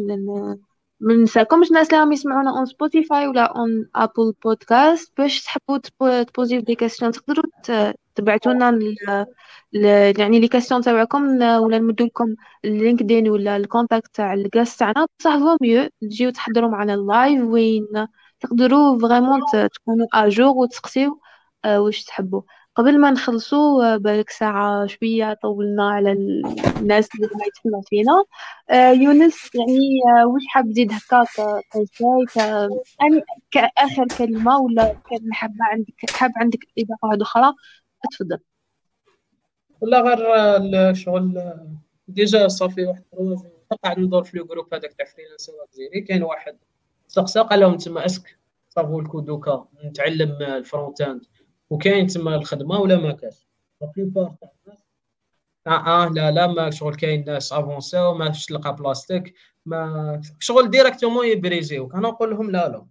ما ننساكمش الناس اللي راهم يسمعونا on Spotify ولا on Apple Podcast باش تحبوا تبو- تبوزيو des questions تقدروا ت- تبعتوا لنا يعني les questions تاعكم ولا نمدوا لكم ال LinkedIn ولا ال contact تاع ال guest تاعنا. بصح vaut mieux تجيو تحضروا معنا ال live وين تقدروا vraiment تكونوا à jour وتسقسيو آه، واش تحبوا قبل ما نخلصوا آه، بالك ساعة شوية طولنا على ال- الناس اللي ما يتسمع فينا. آه، يونس يعني واش حاب تزيد هكا ك- كشيء ك يعني كآخر كلمة ولا كلمة حابة عندك حاب عندك إضافة واحدة أخرى؟ تفضل ولا غير الشغل déjà صافي واحد قاعد ندور في le groupe هذاك تاع freelancer الجزائري كاين واحد سقسا قال لهم تما est-ce que ça vaut le coup دوكا نتعلم ال front-end وكاين تما الخدمة ولا ما كاش؟ la plupart تاع الناس آه آه لا لا ما شغل كاين ناس افونساو ما فيش تلقى بلاصتك ما شغل directement يبريزيوك أنا نقول لهم لا لا.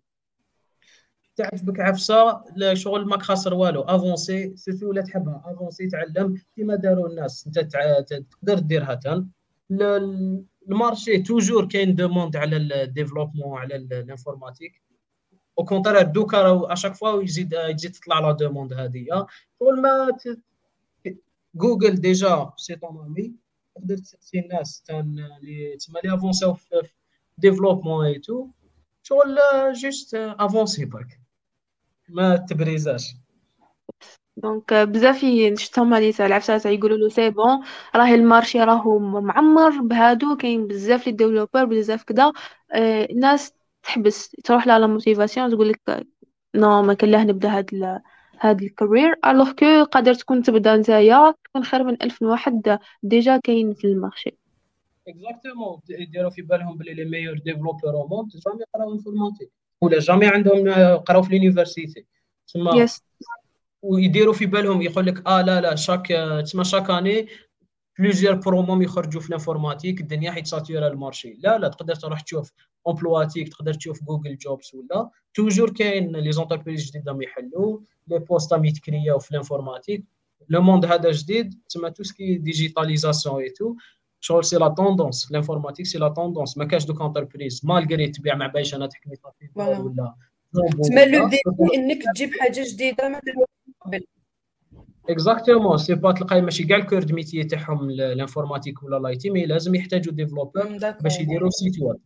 تعجبك عفسة شغل ماك خاسر والو. أفونسي surtout ولا تحبها. أفونسي تعلم كيما داروا الناس. أنت تقدر ديرها تان. ال marché toujours كاين demande على ال développement على ال- ال informatique au contraire دوكا راهو à chaque fois يزيد يزيد تطلع la demande هذه شغل mais Google déjà c'est ton ami تقدر تسقسي الناس تان لي تسمى لي افونساو في développement et tout شغل juste افونسي برك ما تبريزاش donc آه، بزاف شفتهم هادي تاع العفسة تاع يقولوا له c'est bon راه ال marché راهو معمر بهادو كاين بزاف les développeurs بزاف كدا. آه، الناس تحبس تروح لها la motivation تقول لك non ما كان لاه نبدا هاد ال هاد ال carrière alors que قادر تكون تبدا نتايا تكون خير من ألف واحد déjà كاين في ال marché. exactement يديروا في بالهم بلي les meilleurs développeurs au monde jamais يقراو informatique ولا jamais عندهم آه، قراو في l'université yes ويديروا في بالهم يقول لك آه لا لا chaque تسمى chaque année plusieurs promos يخرجوا في ال informatique الدنيا ح يتساتيرا ال marché. لا لا تقدر تروح تشوف Emploitic تقدر تشوف Google Jobs ولا. toujours كاين les entreprises جديد راهم يحلوا les postes راهم يتكرياو في ال informatique le monde هذا جديد تسمى tout ce qui digitalisation et tout شغل c'est la tendance ال informatique c'est la tendance ما كاش دوك entreprise malgré تبيع مع بايش أنا تحكي voilà. ولا. تما le défi إنك تجيب حاجة جديدة ما قبل exactement c'est pas تلقاي ماشي كاع ال cœur métier تاعهم ال informatique ولا l'IT mais لازم يحتاجوا développeur. باش يديروا site web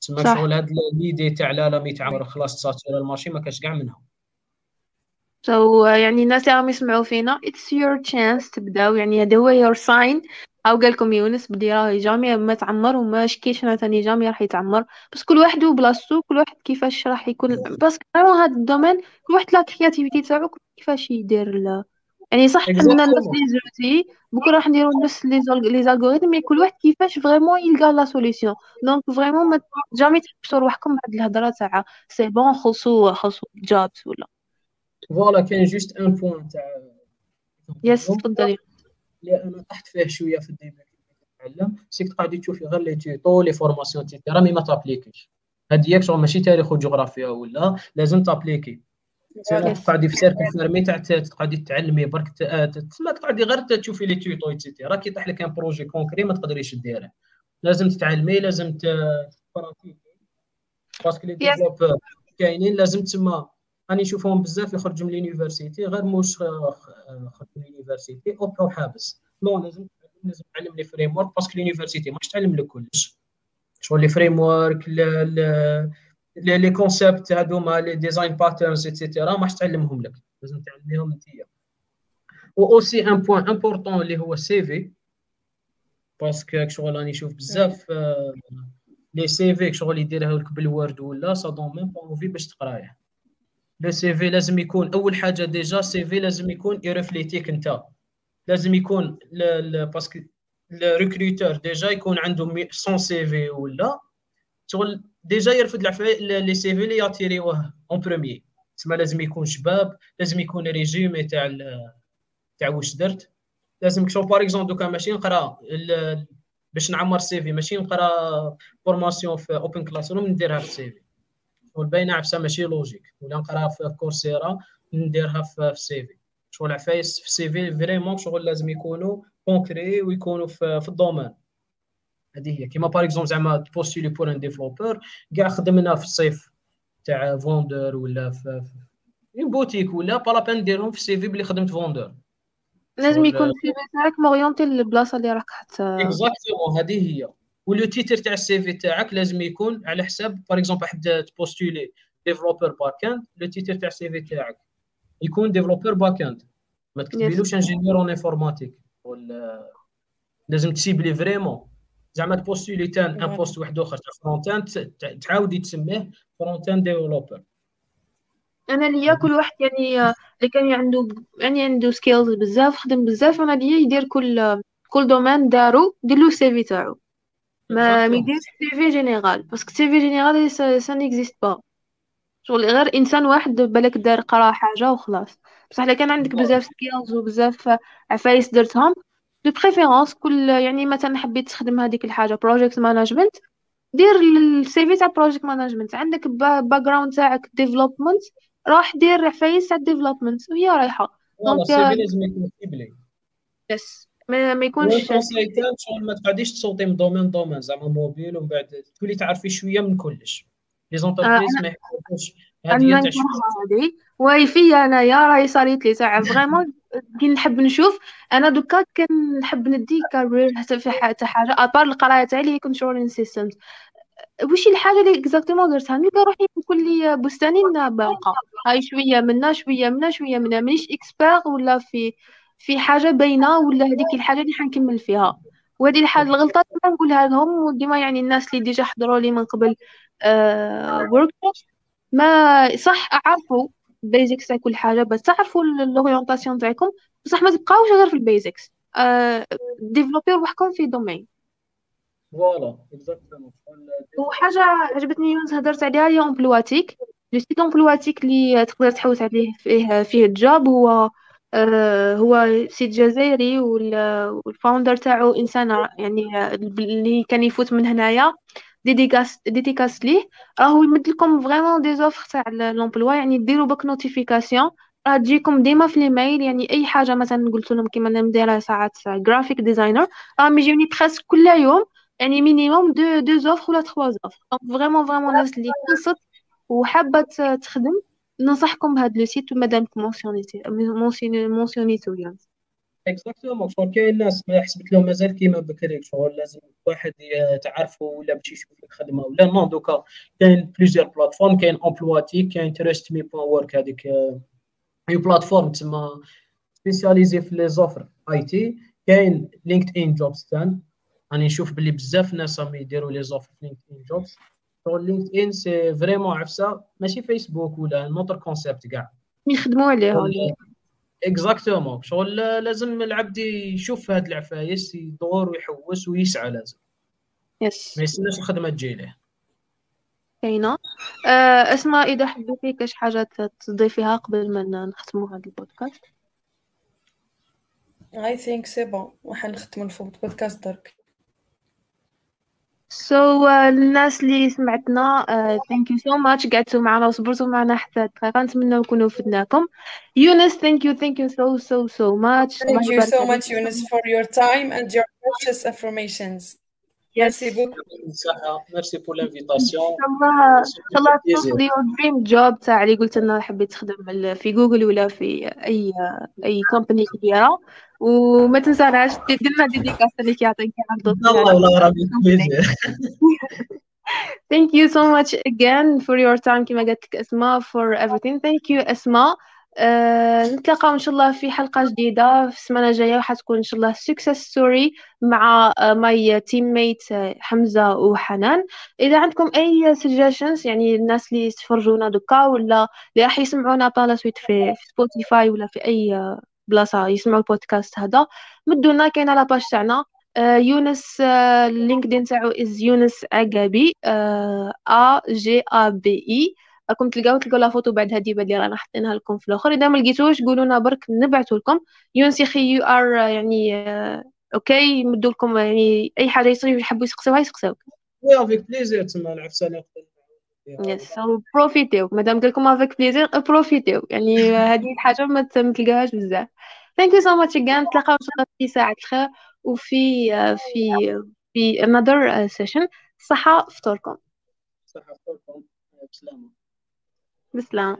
تسمى شغل هاد l'idée تاع العالم يتعمر خلاص تساتير ال marché ما كاش كاع منها so so, يعني الناس اللي راهم يسمعوا فينا. It's your chance تبداو. يعني هذا هو your sign. أو قال لكم يونس بدي راهي jamais ما تعمر وما شكيش أنا ثاني jamais راح يتعمر. بس كل واحد وبلاصتو كل واحد كيفاش راح يكون. بس vraiment هذا ال domaine كل واحد la créativité تاعو كيفاش يدير ل... يعني صح عندنا نفس les outils بكره راح نديرو نفس les les algorithmes mais كل واحد كيفاش vraiment يلقى la solution donc vraiment ما jamais تحبسوا رواحكم بهاد الهضرة تاع c'est bon خلصوا خلصوا جابس ولا. voilà كاين juste un point تاع yes تفضلي. اللي أنا طحت فيه شوية في ال début نتعلم c'est que تقعدي تشوفي غير les tutos les formations et cetera mais ما تappliquيش. هادي ياك شغل ماشي تاريخ وجغرافيا ولا لازم تappliquي. تقعدي في cercle fermé تاع تقعدي تعلمي برك تسمى تقعدي غير تشوفي les tutos et cetera كي يطيح لك un projet concret ما تقدريش ديره لازم تتعلمي لازم تpratiquي parce que les développeurs كاينين لازم تسمى راني نشوفهم بزاف يخرجوا من ال université غير موش خرجوا من ال université أو حابس. non لازم لازم تعلم les frameworks parce que ال université ماش تعلم لك كلش. شغل les frameworks les concepts هذوما les design patterns et cetera ماش تعلمهم لك. لازم تعلميهم انت. و aussi un point important اللي هو ال CV parce que شغل راني نشوف بزاف les CV شغل يديرها لك بال Word ولا ça donne même pas envie باش تقرايه. le CV لازم يكون أول حاجة déjà CV لازم يكون يreflétيك أنت. لازم يكون parce que ال recruteur déjà يكون عنده 100 CV ولا. شغل déjà يرفد les CV اللي يattirيوه en premier تسمى لازم يكون شباب لازم يكون résumé تاع تاع واش درت. لازم شو par exemple دوكا ماشي نقرا باش نعمر CV ماشي نقرا formation في OpenClassrooms نديرها في ال CV والباينه عفسة ماشي logique. ولا نقراها في كورسيرا نديرها في ال CV. شغل عفايس في ال CV vraiment شغل لازم يكونوا concrets ويكونوا في, في ال domaine. هذه هي. كيما par exemple زعما تpostulي pour un développeur كاع خدمنا في الصيف تاع vendeur ولا في une boutique ولا pas la peine ديرهم في ال CV بلي خدمت فوندور لازم يكون ال CV تاعك مorienté للبلاصة اللي راك حت exactement هذه هي. و le titre تاع ال CV تاعك لازم يكون على حساب par exemple حد تpostulي developer back-end le titre تاع ال CV تاعك يكون developer back-end ما تكتبيلوش ingénieur en informatique ولا لازم تciblي vraiment زعما تpostulي تان un poste واحد آخر تاع front-end تعاودي تسميه front-end developer أنا ليا كل واحد يعني اللي كان عنده يعني عنده skills بزاف خدم بزاف أنا ليا يدير كل كل domaine دارو دير ال CV تاعو. ما ما يديرش CV général parce que CV général ça n'existe pas شغل غير إنسان واحد بالك دار قرا حاجة وخلاص. بصح إلا كان عندك بزاف skills وبزاف عفايس درتهم de préférence كل يعني مثلا حبيت تخدم هذيك الحاجة project management دير ال CV تاع project management عندك background تاعك development راح دير عفايس تاع development وهي رايحة. donc ال CV لازم يكون يس ما, ما يكونش شغل ما تقعديش تصوتي من دومين دومين زعما موبيل ومن بعد تولي تعرفي شوية من كلش. لي زونتربريز ما يحبوش هذه تاع هذه. واي فيا انايا راهي صاريت لي تاع فريمون كي نحب نشوف أنا دوكا كنحب ندي كارير حتى في حتى حاجة. ابار القراية تاعي اللي كنت شغل انسيستنت وش الحاجة اللي اكزاكتومون درتها؟ نلقى روحي في كل بستاني باقة. هاي شوية منا شوية منا شوية منا. مانيش اكسبير ولا في في حاجة باينة ولا هذيك الحاجة اللي حنكمل فيها؟ وهذه الحاجة الغلطات اللي نقولها لهم وديما يعني الناس اللي déjà حضروا لي من قبل آه ما صح أعرفوا ال basics تاع كل حاجة بس تعرفوا l'orientation تاعكم بصح ما تبقاوش غير في ال basics آه développي روحكم في domaine voilà وحاجة عجبتني يونس هضرت عليها هي امبلواتيك le site امبلواتيك اللي تقدر تحوس عليه فيه فيه ال job هو هو site جزائري وال founder تاعو إنسان يعني اللي كان يفوت من هنايا dédicace dédicace ليه. راهو يمد لكم vraiment des offres تاع l'emploi يعني ديروا بك notification راه تجيكم ديما في الايميل يعني أي حاجة مثلا قلت لهم كيما أنا مديرة ساعات graphic designer راهم يجيوني presque كل يوم يعني minimum deux deux offres ولا trois offres donc vraiment vraiment الناس اللي خلصت وحابة تخدم. ننصحكم بهذا le site مادام mentionnيتي mentionnيتو يعني. exactement شغل كاين ناس ما حسبت لهم مازال كيما بكري شغل لازم واحد تعرفه ولا باش يشوف لك خدمه ولا non دوكا كاين plusieurs plateformes كاين امبلواتي كاين تريست mais bon هذيك اي plateforme تسمى spécialisée في les offres IT كاين LinkedIn Jobs تان راني نشوف باللي بزاف ناس راهم يديروا les offres في LinkedIn Jobs شغل LinkedIn c'est vraiment عفسه ماشي فيسبوك ولا un autre concept كاع يخدموا عليها exactement شغل لازم العبد يشوف هاد العفايس يدور ويحوس ويسعى لازم. yes ما يستناش الخدمة تجي ليه. كاينة. آه اسماء إذا حبيتي كاش حاجة تضيفيها قبل ما نختموا هذا البودكاست؟ I think c'est bon وحنختموا البودكاست درك. So, uh, الناس اللي سمعتنا thank you so much قعدتوا معنا وصبرتوا معنا حتى الدقيقة نتمنى نكونوا فدناكم يونس ثانك يو ثانك يو سو سو سو ماتش Thank you so much. Yunus for your time and your precious informations Merci beaucoup. Merci pour l'invitation. ان شاء الله ان شاء الله توصل your dream job تاع اللي قلت لنا حبيت تخدم في جوجل ولا في اي اي company كبيره وما تنساناش دير لنا dédicace اللي يعطيك عرض الله والله plaisir Thank you so much again for your time كما قالت لك أسماء for everything. Thank you أسماء. أه نتلاقاو إن شاء الله في حلقة جديدة في السمانة الجاية وحتكون إن شاء الله success story مع my teammate حمزة وحنان إذا عندكم أي suggestions يعني الناس اللي يتفرجونا دوكا ولا اللي راح يسمعونا طالا سويت في, في سبوتيفاي ولا في أي بلاصة يسمعوا البودكاست هذا. مدونا كاينة لاباج تاعنا. يونس اللينكدين تاعو از يونس عقابي ا جي ا بي اي راكم تلقاو تلقاو لا فوتو بعد هذه اللي رانا حاطينها لكم في الأخر. إذا ما لقيتوش قولوا لنا برك نبعثوا لكم. يونس يخي يو ار يعني أوكي نمدوا لكم يعني أي حاجة يصير يحبوا يسقسوها يسقسوك. oui avec plaisir تما العفسه yes profitez مادام قال لكم avec plaisir profitez يعني هذه الحاجة ما تلقاهاش بزاف. thank you so much again نتلاقاو إن شاء الله في ساعة الخير وفي في في another session. صحة فطوركم صحة فطوركم بسلامة. بسلامة.